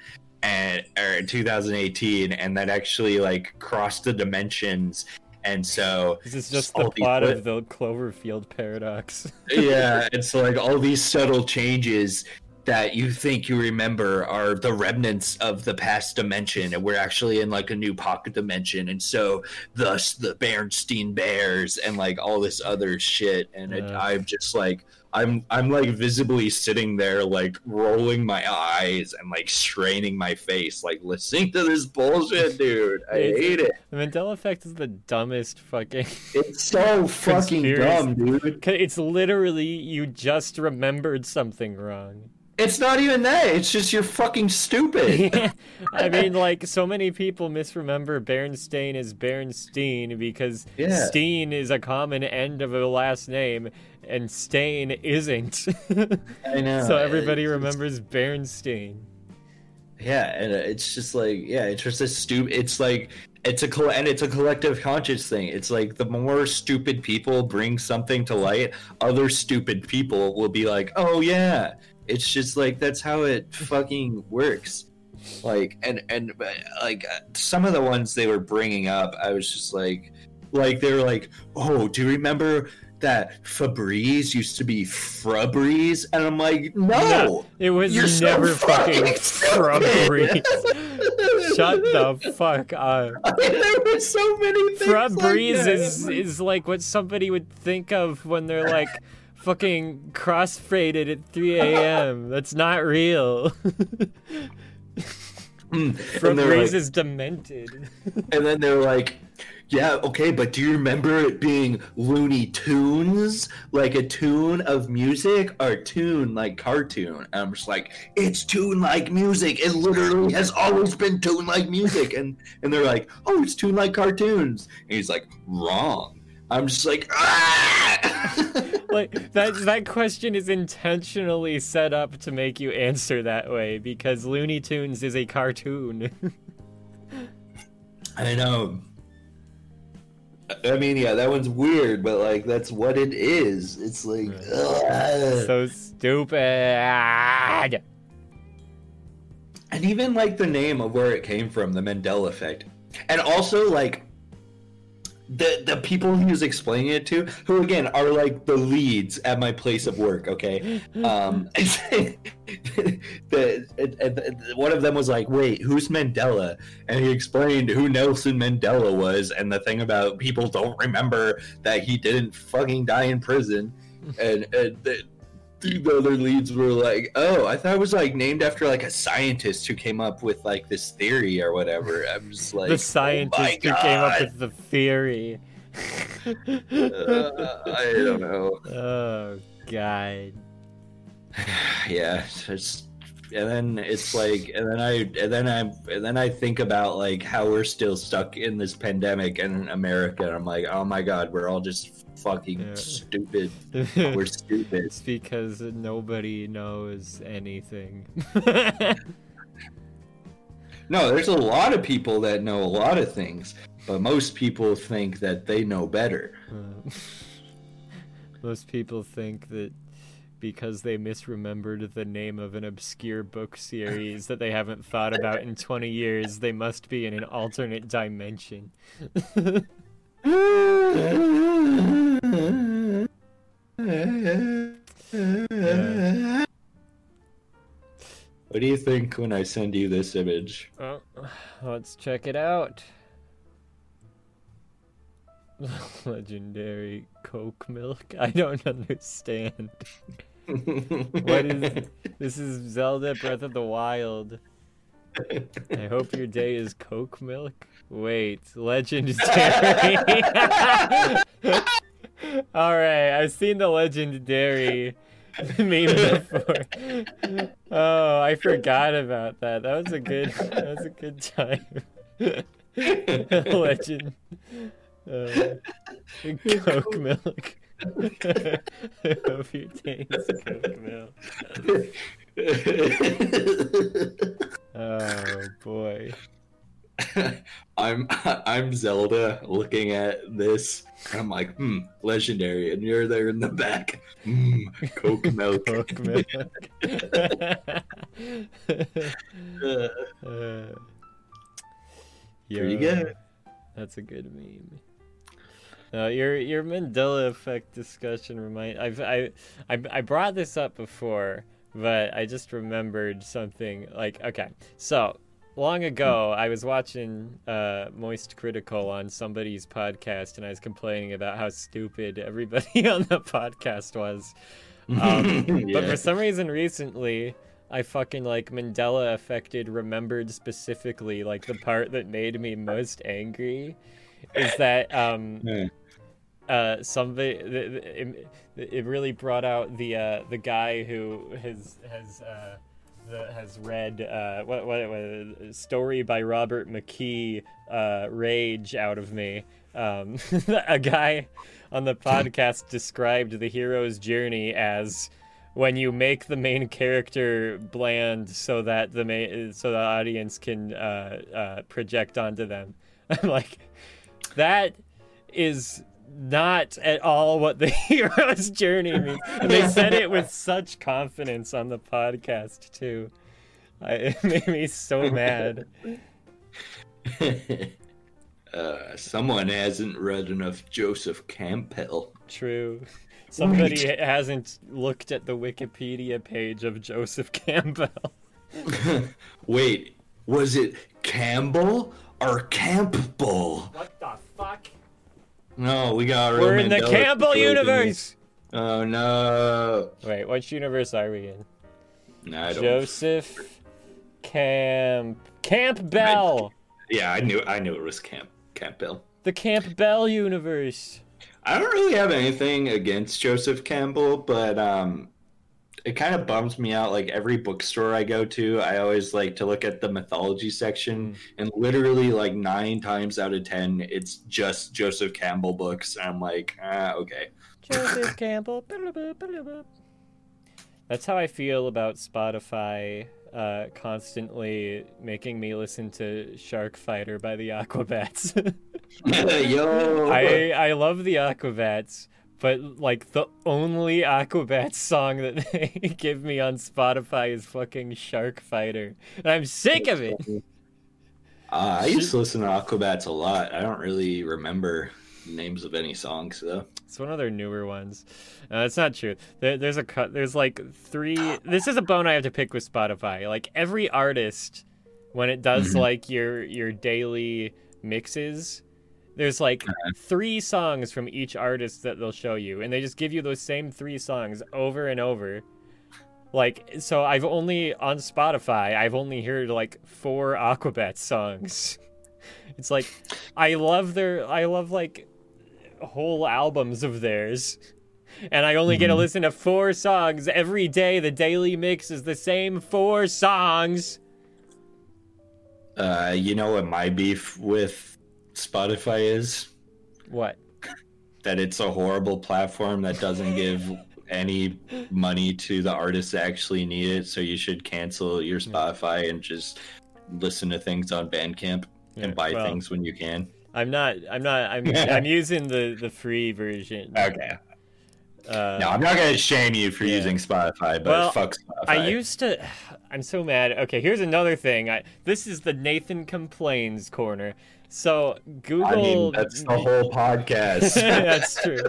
and or 2018, and that actually like crossed the dimensions, and so This is just the plot lit- of the Cloverfield paradox. [laughs] yeah, it's so like all these subtle changes that you think you remember are the remnants of the past dimension and we're actually in like a new pocket dimension. And so thus the Berenstain bears and like all this other shit. And it, I'm just like I'm I'm like visibly sitting there like rolling my eyes and like straining my face like listening to this bullshit [laughs] dude I It's- hate it The Mandela effect is the dumbest fucking. it's so [laughs] fucking dumb dude It's literally you just remembered something wrong. it's not even that it's just you're fucking stupid [laughs] I mean, like, so many people misremember Berenstain as Berenstein because Yeah. Steen is a common end of a last name and Stain isn't. [laughs] I know. so everybody It's- remembers Bernstein. Yeah, and it's just like yeah, it's just a stupid. It's like it's a coll- and it's a collective conscious thing. It's like the more stupid people bring something to light, other stupid people will be like, oh yeah. It's just like that's how it fucking works. Like and and uh, like uh, some of the ones they were bringing up, I was just like, like they were like, oh, do you remember? That Febreze used to be Febreze, and I'm like, no, No, It was You're so never fucking fucking stupid. Febreze. Shut the fuck up. [laughs] there were so many things. like Febreze that. is is like what somebody would think of when they're like fucking cross-faded at 3 a.m. That's not real. Mm. and, they're Febreze like- is demented. and then they're like, yeah, okay, but do you remember it being Looney Tunes, like a tune of music, or tune like cartoon? And I'm just like, it's tune like music. It literally has always been tune like music. And and they're like, oh, it's tune like cartoons. And he's like, wrong. I'm just like, ah! [laughs] like that that question is intentionally set up to make you answer that way because Looney Tunes is a cartoon. [laughs] I know. I mean, yeah, that one's weird, but like that's what it is. It's like, ugh. so stupid. and even like the name of where it came from, the Mandela effect, and also like the the people he was explaining it to, who again are like the leads at my place of work. Okay, [laughs] um, [laughs] the, the, one of them was like, "Wait, who's Mandela?" And he explained who Nelson Mandela was, and the thing about people don't remember that he didn't fucking die in prison, [laughs] and, and the, the other leads were like, "Oh, I thought it was like named after like a scientist who came up with like this theory or whatever." I'm just like, the scientist oh who came up with the theory. uh, I don't know. Oh god. [sighs] yeah, it's and then it's like and then I and then I and then I think about like how we're still stuck in this pandemic in America and I'm like, "Oh my god, we're all just fucking Yeah. stupid. [laughs] We're stupid." It's because nobody knows anything. No, there's a lot of people that know a lot of things, but most people think that they know better. Uh, Most people think that because they misremembered the name of an obscure book series that they haven't thought about in 20 years, they must be in an alternate dimension. [laughs] What do you think when I send you this image? Oh, let's check it out. [laughs] Legendary Coke milk? I don't understand. What is [laughs] this is Zelda Breath of the Wild. I hope your day is Coke milk. Wait, legendary. [laughs] All right, I've seen the legendary [laughs] meme before. Oh, I forgot about that. That was a good. That was a good time. [laughs] Legend. Uh, Coke milk. I hope your day is Coke milk. Oh boy. [laughs] I'm [laughs] I'm Zelda looking at this. And I'm like, hmm, legendary, and you're there in the back. Hmm, Coke [laughs] milk. Coke milk. Uh, Uh, Pretty yo, good. That's a good meme. No, your your Mandela effect discussion remind I've I, I I brought this up before, but I just remembered something like okay. So long ago I was watching uh Moist Critical on somebody's podcast and I was complaining about how stupid everybody [laughs] on the podcast was. [laughs] Um, But for some reason recently, I fucking like Mandela affected remembered specifically like the part that made me most angry is that um [laughs] Yeah. uh somebody it, it really brought out the uh the guy who has has uh the, has read uh what, what what story by Robert McKee uh rage out of me um [laughs] a guy on the podcast described the hero's journey as when you make the main character bland so that the main so the audience can uh, uh, project onto them. [laughs] I'm like, that is not at all what the [laughs] hero's journey means. And they said it with such confidence on the podcast too. I, [laughs] it made me so mad. [laughs] uh, someone hasn't read enough Joseph Campbell. True. Somebody hasn't looked at the Wikipedia page of Joseph Campbell. Wait, was it Campbell or Campbell? What the fuck? No, we got. We're in the Campbell situation. universe. Oh no! Wait, which universe are we in? No, I don't. Joseph Camp Campbell. Yeah, I knew. I knew it was Camp Campbell. The Campbell universe. I don't really have anything against Joseph Campbell, but um, it kind of bums me out. Like every bookstore I go to, I always like to look at the mythology section, and literally like nine times out of ten, it's just Joseph Campbell books. And I'm like, ah, okay. Joseph [laughs] Campbell. That's how I feel about Spotify uh, constantly making me listen to Shark Fighter by the Aquabats. [laughs] [laughs] Yo, I I love the Aquabats, but like the only Aquabats song that [laughs] they give me on Spotify is fucking Shark Fighter, and I'm sick of it. [laughs] Uh, I used to listen to Aquabats a lot. I don't really remember names of any songs though. It's one of their newer ones. Uh, it's not true. There, there's a cut. There's like three. This is a bone I have to pick with Spotify. Like every artist, when it does Mhm. like your your daily mixes, there's like three songs from each artist that they'll show you, and they just give you those same three songs over and over. Like so, I've only on Spotify. I've only heard like four [laughs] Aquabats songs. It's like I love their. I love like whole albums of theirs. And I only get to Mhm. listen to four songs every day. The daily mix is the same four songs. Uh, you know what my beef with Spotify is? What? That it's a horrible platform that doesn't give [laughs] any money to the artists that actually need it. So you should cancel your Spotify and just listen to things on Bandcamp Yeah, and buy well, things when you can. I'm not. I'm not. I'm. [laughs] I'm using the the free version. Okay. Uh, No, I'm not gonna shame you for yeah. using Spotify, but Well, fuck Spotify. I used to. [sighs] I'm so mad. Okay, here's another thing. I this is the Nathan complains corner. So Google. I mean, that's the whole [laughs] podcast. That's true.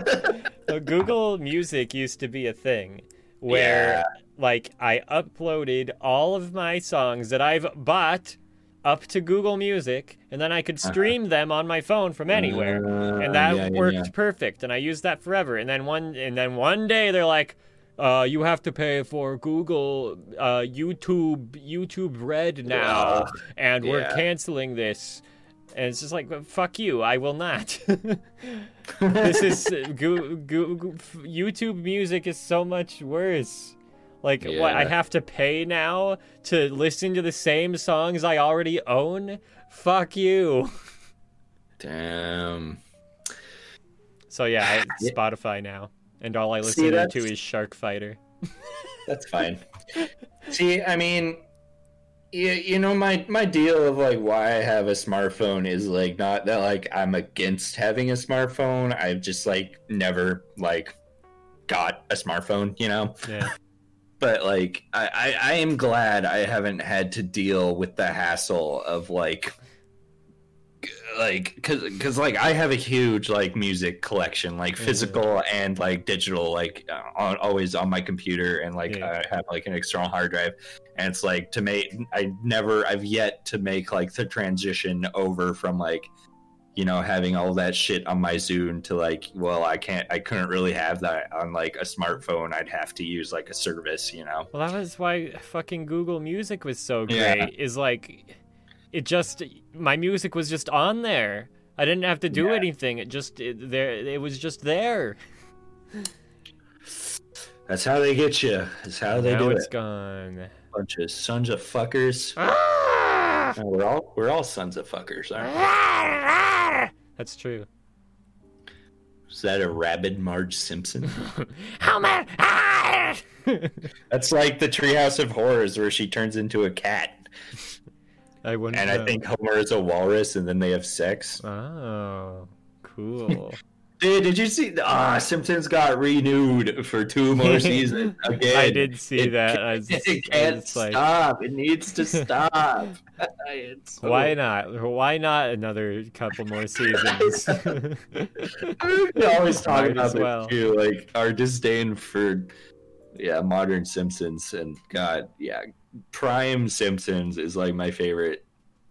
So Google Music used to be a thing where Yeah. like I uploaded all of my songs that I've bought up to Google Music and then I could stream them on my phone from anywhere. Uh, and that yeah, yeah, worked yeah. perfect and I used that forever. And then one and then one day they're like uh, you have to pay for Google uh, YouTube YouTube Red now, and we're canceling this. And it's just like, fuck you, I will not. [laughs] [laughs] this is go, go, go, YouTube music is so much worse. Like, what? I have to pay now to listen to the same songs I already own? Fuck you. Damn. So yeah, I, [sighs] Spotify now, and all I See, listen to is Shark Fighter. [laughs] That's fine. See, I mean, you, you know, my my deal of like why I have a smartphone is like not that like I'm against having a smartphone. I've just like never like got a smartphone, you know. Yeah, But like, I I, I am glad I haven't had to deal with the hassle of like. Like, cause, cause, like, I have a huge like music collection, like Mhm. physical and like digital, like uh, on always on my computer, and like Yeah. I have like an external hard drive, and it's like to make I never I've yet to make like the transition over from like you know having all that shit on my Zune to like well I can't I couldn't really have that on like a smartphone I'd have to use like a service you know well, that was why fucking Google Music was so great. Yeah. Is like, it just my music was just on there. I didn't have to do Yeah. anything. It just it, there. It was just there. that's how they get you that's how they now do it's it It's gone. bunch of sons of fuckers Ah! No, [laughs] we're all we're all sons of fuckers aren't we? That's true. is that a rabid Marge Simpson How many? Ah! that's like the Treehouse of Horrors where she turns into a cat [laughs] I wouldn't. and I think Homer is a walrus and then they have sex Oh, cool. Dude, did you see? Ah, Simpsons got renewed for two more [laughs] seasons again. I did see It that. I was, [laughs] it can't like, stop. It needs to [laughs] stop. So- why not? Why not another couple more seasons? We always talk Might about well. too, like our disdain for yeah modern Simpsons, and God, yeah, prime Simpsons is like my favorite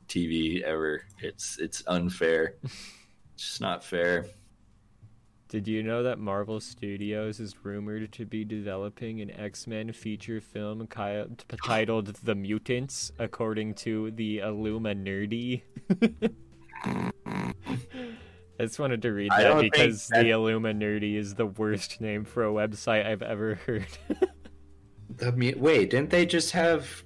TV ever. It's it's unfair. It's just not fair. Did you know that Marvel Studios is rumored to be developing an X-Men feature film ki- t- titled The Mutants, according to the Illuminerdi? [laughs] I just wanted to read I that don't think because that- the Illuminerdi is the worst name for a website I've ever [laughs] heard. The mu- wait, didn't they just have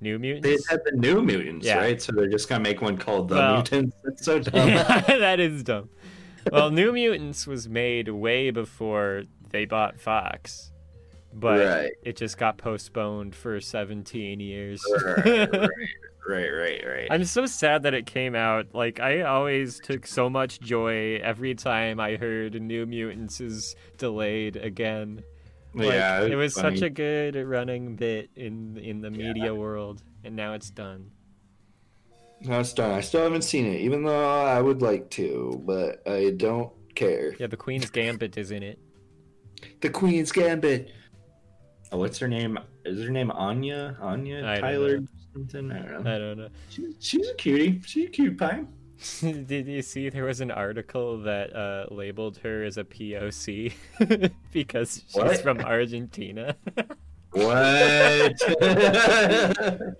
New Mutants? They Mutants? had the new mutants, Yeah. right? So they're just gonna make one called the Well- mutants. That's so [laughs] dumb. that is dumb. Well, New Mutants was made way before they bought Fox, but Right. it just got postponed for 17 years. right, right, [laughs] right, right, right. I'm so sad that it came out. Like I always took so much joy every time I heard New Mutants is delayed again. Like, yeah, it was funny. such a good running bit in in the media world, and now it's done. No, it's done. I still haven't seen it, even though I would like to, but I don't care. Yeah, the Queen's Gambit is in it. The Queen's Gambit. Oh, what's her name? Is her name Anya? Anya I don't Tyler? Something? I don't know. I don't know. She's, she's a cutie. She's a cute pie. [laughs] [laughs] Did you see there was an article that uh, labeled her as a POC [laughs] because she's What? from Argentina? What? [laughs]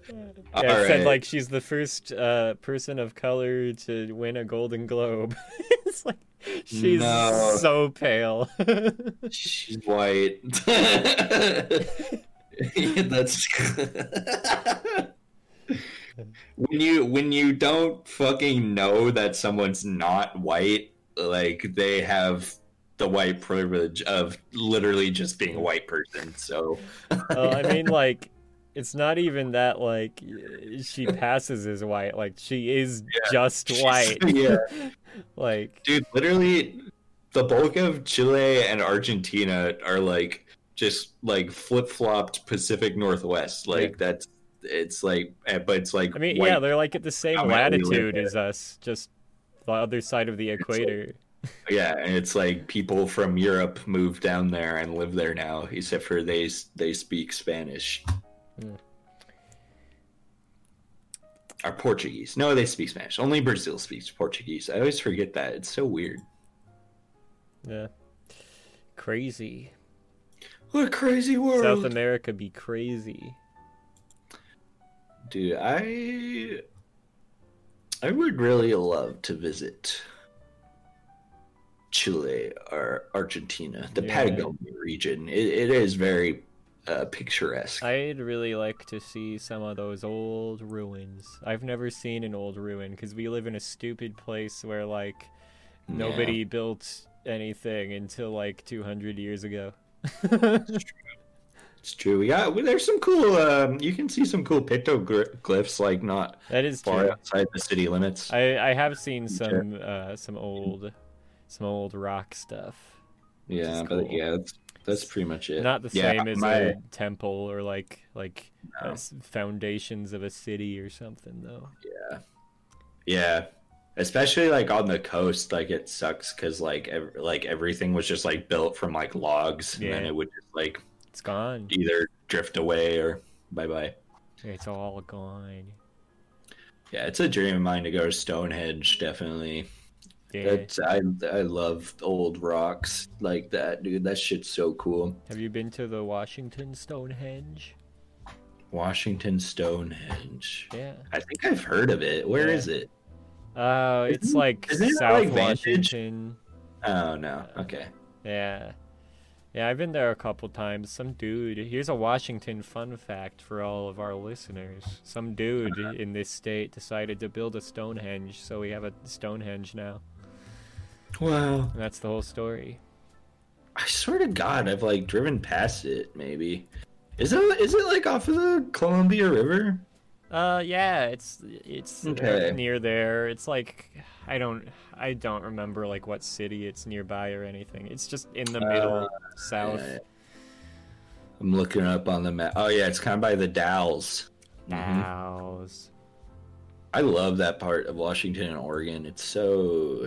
Yeah, it said like she's the first uh, person of color to win a Golden Globe. [laughs] it's like she's No. so pale. [laughs] She's white. That's when you when you don't fucking know that someone's not white, like they have the white privilege of literally just being a white person. So well, I mean, like, it's not even that like she passes as white. Like she is [laughs] just white. [laughs] yeah, [laughs] like dude, literally, the bulk of Chile and Argentina are like just like flip flopped Pacific Northwest. Like Yeah. that's it's like, eh, but it's like I mean, yeah, they're like at the same How about we live latitude as us, just the other side of the equator. Yeah, and it's like people from Europe moved down there and live there now, except for they they speak Spanish. Hmm. Or Portuguese. No, they speak Spanish. Only Brazil speaks Portuguese. I always forget that. It's so weird. Yeah, crazy. What a crazy world. South America be crazy. Dude, I I would really love to visit Chile or Argentina, the Yeah. Patagonia region. It, it is very uh, picturesque. I'd really like to see some of those old ruins. I've never seen an old ruin because we live in a stupid place where like nobody built anything until like 200 years ago. It's true. We got well, there's some cool. Um, you can see some cool pictoglyphs, like not that is far true. outside the city limits. I I have seen some uh some old some old rock stuff. yeah, is but cool. yeah, that's that's pretty much it. Not the Yeah, same as my- a temple or like like No. s- foundations of a city or something though. Yeah, yeah, especially like on the coast, like it sucks because like ev- like everything was just like built from like logs, and then it would just like It's gone. either drift away or bye bye. It's all gone. Yeah, it's a dream of mine to go to Stonehenge. Definitely. Yeah. That's I I love old rocks like that, dude. That shit's so cool. Have you been to the Washington Stonehenge? Washington Stonehenge. Yeah. I think I've heard of it. Where Yeah. is it? Uh, it's Isn't- like isn't it South like Vantage? Washington. Oh no. Okay. Yeah. Yeah, I've been there a couple times. Some dude, here's a Washington fun fact for all of our listeners. Some dude Uh-huh. in this state decided to build a Stonehenge, so we have a Stonehenge now. Wow. And that's the whole story. I swear to God, I've like driven past it. Maybe. Is it is it like off of the Columbia River? Uh, yeah, it's it's Okay. near there. It's like I don't I don't remember like what city it's nearby or anything. It's just in the middle south. Uh, Yeah. I'm looking up on the map. Oh yeah, it's kind of by the Dalles. Mhm. I love that part of Washington and Oregon. It's so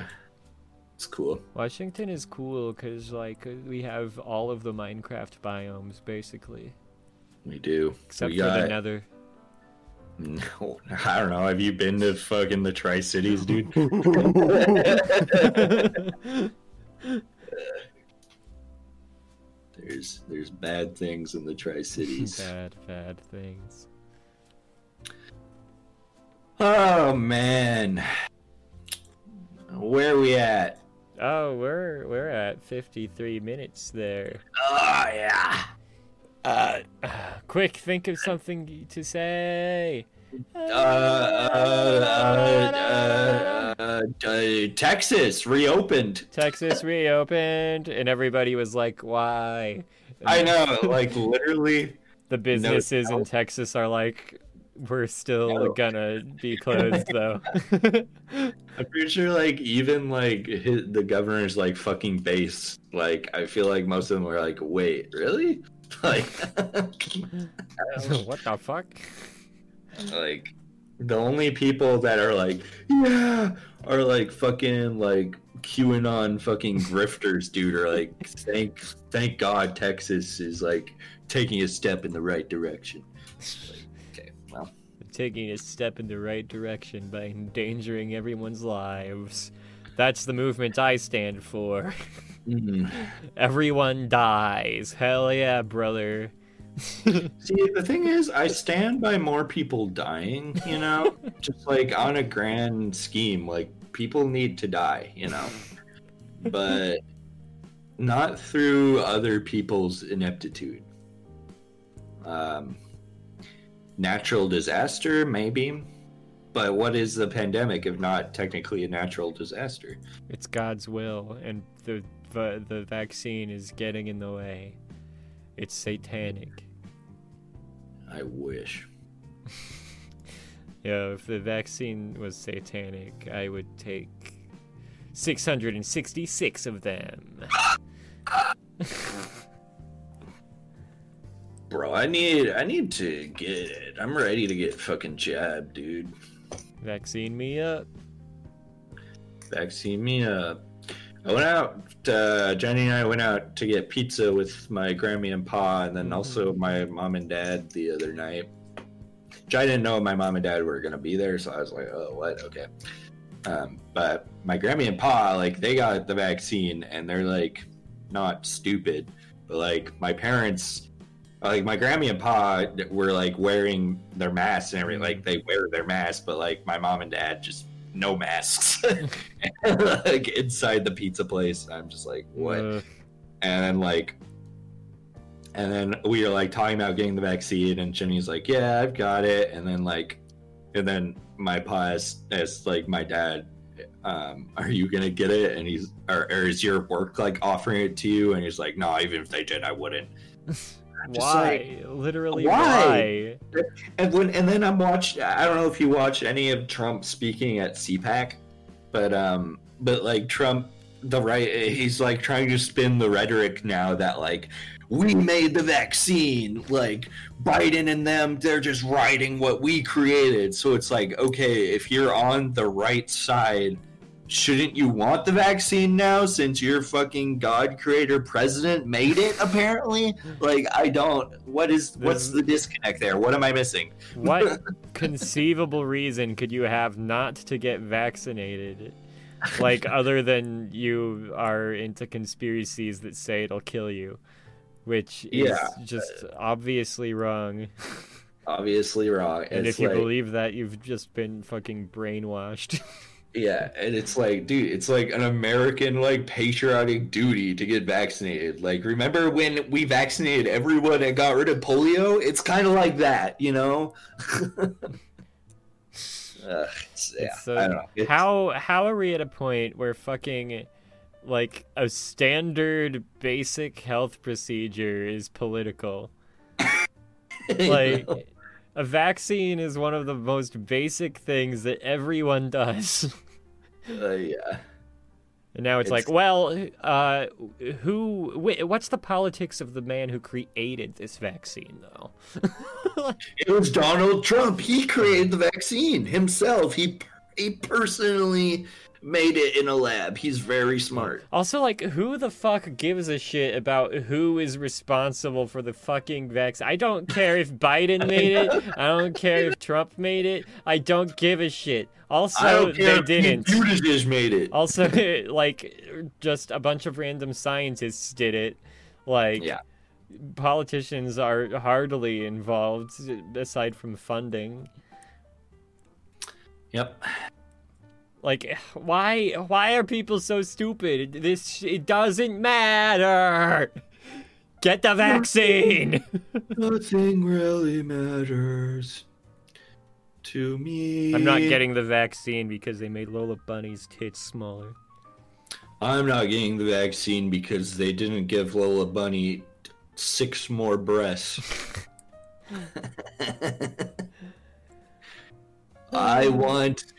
it's cool. Washington is cool because like uh, we have all of the Minecraft biomes basically, We do. except we for got, the Nether. [laughs] No, I don't know. Have you been to fucking the Tri Cities, dude? [laughs] there's there's bad things in the Tri Cities. [laughs] bad, bad things. oh man, where we at? Oh, we're we're at 53 minutes there. Oh yeah. Uh, [sighs] quick, think of something to say. Uh, uh, uh, uh, uh, Texas reopened. Texas reopened, and everybody was like, "Why?" And I know, like literally. [laughs] The businesses in. Texas are like, we're still No. gonna be closed [laughs] though. I'm pretty sure, like, even like his, the governor's like fucking base. Like, I feel like most of them were like, "Wait, really?" [laughs] Like, [laughs] what the fuck? like the only people that are like, "Yeah," are like fucking like QAnon fucking grifters, dude. Are like, thank thank God Texas is like taking a step in the right direction. Like, Taking a step in the right direction by endangering everyone's lives. That's the movement I stand for. mm. [laughs] Everyone dies. Hell yeah, brother. [laughs] See, the thing is, I stand by more people dying, you know? [laughs] Just like on a grand scheme, like people need to die, you know? But not through other people's ineptitude. Um, natural disaster, maybe. But what is the pandemic if not technically a natural disaster? It's God's will, and the the, the vaccine is getting in the way. It's satanic. I wish. [laughs] Yeah, if the vaccine was satanic, I would take 666 of them. [laughs] Bro, I need I need to get it. I'm ready to get fucking jabbed, dude. Vaccine me up. vaccine me up. I went out. Uh, Jenny and I went out to get pizza with my Grammy and Pa, and then also my mom and dad the other night. Which I didn't know my mom and dad were gonna be there, so I was like, "Oh, what? Okay." Um, but my Grammy and Pa, like, they got the vaccine, and they're like not stupid, but like my parents, like my Grammy and Pa were like wearing their masks and everything. Like they wear their masks, but like my mom and dad just no masks. [laughs] Like inside the pizza place. I'm just like what? Uh, and then like and then we were like talking about getting the vaccine and jenny's like yeah i've got it. And then like and then my pa is, asked like my dad um are you gonna get it? And he's or, or is your work like offering it to you? And he's like no even if they did i wouldn't [laughs] I'm just why? Literally, why? why? And when and then I'm watched. I don't know if you watched any of Trump speaking at CPAC, but um, but like Trump, the right, he's like trying to spin the rhetoric now that like we made the vaccine, like Biden and them, they're just writing what we created. So it's like, okay, if you're on the right side. Shouldn't you want the vaccine now since your fucking God creator president made it apparently? Like I don't what is what's the disconnect there? What am I missing? What [laughs] conceivable reason could you have not to get vaccinated? Like, other than you are into conspiracies that say it'll kill you, which is Yeah. just obviously wrong. Obviously wrong. And it's if you like, believe that, you've just been fucking brainwashed. [laughs] yeah, and it's like, dude, it's like an American like patriotic duty to get vaccinated. Like, remember when we vaccinated everyone and got rid of polio? It's kind of like that, you know. [laughs] Yeah, uh, I don't know. It's- how how are we at a point where fucking like a standard basic health procedure is political? [laughs] Like know? a vaccine is one of the most basic things that everyone does. [laughs] Uh, yeah. And now it's, It's- like, well, uh, who? Wh- what's the politics of the man who created this vaccine, though? [laughs] It was Donald Trump. He created the vaccine himself. He he personally made it in a lab. He's very smart. Also, like, who the fuck gives a shit about who is responsible for the fucking vaccine? I don't care if [laughs] Biden made it. I don't care if Trump made it. I don't give a shit. Also, they didn't. Buttigieg made it. Also, [laughs] like, just a bunch of random scientists did it. Like, Yeah. politicians are hardly involved aside from funding. Yep. Like, why? Why are people so stupid? This it doesn't matter. Get the vaccine. [laughs] Nothing really matters to me. I'm not getting the vaccine because they made Lola Bunny's tits smaller. I'm not getting the vaccine because they didn't give Lola Bunny six more breasts. [laughs] I want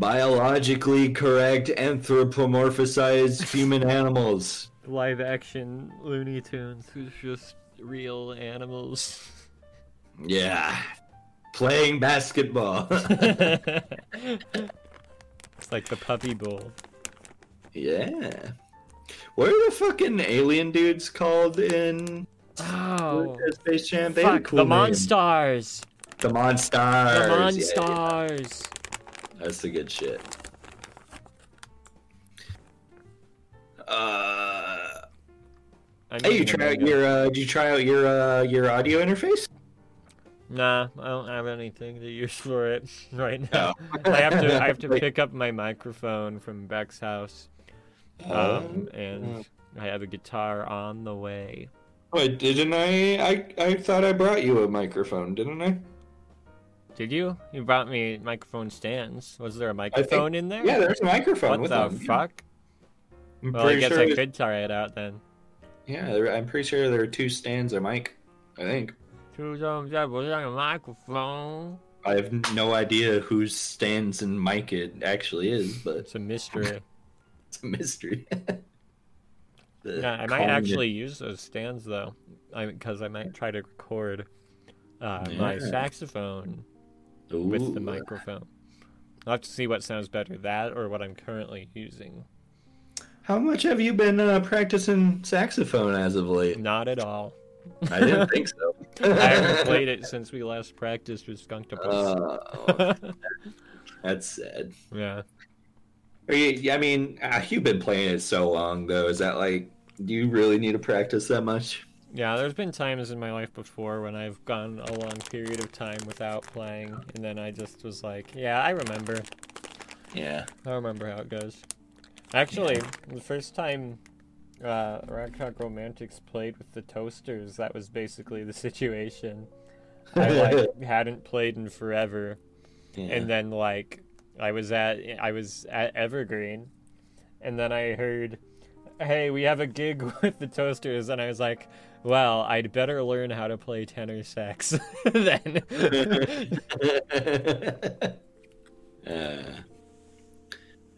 biologically correct anthropomorphized human animals. [laughs] Live action Looney Tunes who's just real animals. Yeah. Playing basketball. [laughs] it's like the Puppy Bowl. yeah. What are the fucking alien dudes called in Oh, Space Jam? They fuck, cool the name. Monstars! The Monstars. The Yeah, Monstars! That's the good shit. Uh, hey, you try out your uh, did you try out your uh, your audio interface? Nah, I don't have anything to use [laughs] for it right now. Oh. I have to I have to [laughs] pick up my microphone from Beck's house. Oh. Um, and I have a guitar on the way. Wait, didn't I? I I thought I brought you a microphone, didn't I? Did you? You brought me microphone stands. Was there a microphone in there? Yeah, there's a microphone What the them. fuck? I'm Well, I guess sure I could try it out then. Yeah, I'm pretty sure there are two stands a mic. I think. Two thumbs up was on a microphone. I have no idea whose stands and mic it actually is, but It's a mystery. [laughs] it's a mystery. [laughs] Yeah, I might calling it- actually use those stands though, because I, might try to record uh, my Yeah. Saxophone with the microphone. I'll have to see what sounds better, that or what I'm currently using. How much have you been uh, practicing saxophone as of late? Not at all. I didn't think so. [laughs] I haven't played it since we last practiced with Skunktables. Uh, [laughs] that's sad. yeah. Are you, I mean, uh, you've been playing it so long, though. Is that like, do you really need to practice that much? Yeah, there's been times in my life before when I've gone a long period of time without playing, and then I just was like, yeah, I remember. Yeah. I remember how it goes. Actually, the first time uh, Rock Chalk Romantics played with the Toasters, that was basically the [laughs] situation. I [laughs] like hadn't played in forever, yeah. and then like I was at I was at Evergreen, and then I heard, "Hey, we have a gig [laughs] with the Toasters," and I was like, "Well, I'd better learn how to play tenor sax [laughs] then." [laughs] Uh,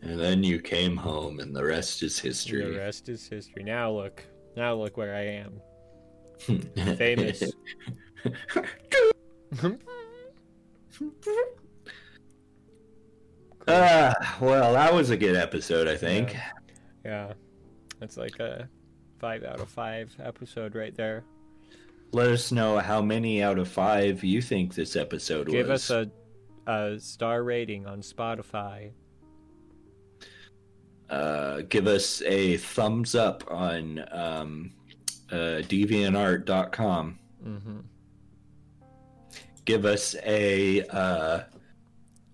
and then you came home, and the rest is history. the rest is history. Now look, now look where I am, famous. Ah, well, that was a good episode, I think. Yeah, that's like a five out of five episode right there. Let us know how many out of five you think this episode Give was. Give us a, a star rating on Spotify. uh, give us a thumbs up on um, uh, deviantart.com. hmm Give us a uh,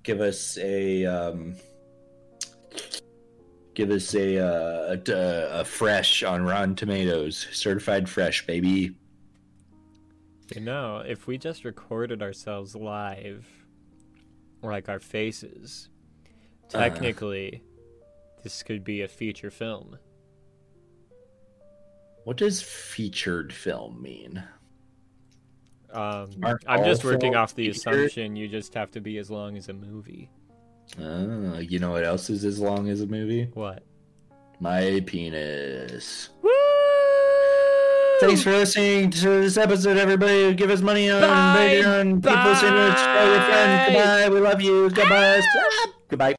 give us a um, give us a, uh, a a fresh on Rotten Tomatoes, certified fresh, baby. You know, if we just recorded ourselves live, or like our faces, Uh-huh. technically, this could be a feature film. What does featured film mean? Um, I'm just working off the featured? assumption you just have to be as long as a movie. Uh, you know what else is as long as a movie? What? My penis. Woo! Thanks for listening to this episode, everybody. Give us money on Bye. Patreon. Keep listening to us. Friends. Bye. Goodbye. We love you. Goodbye. Goodbye.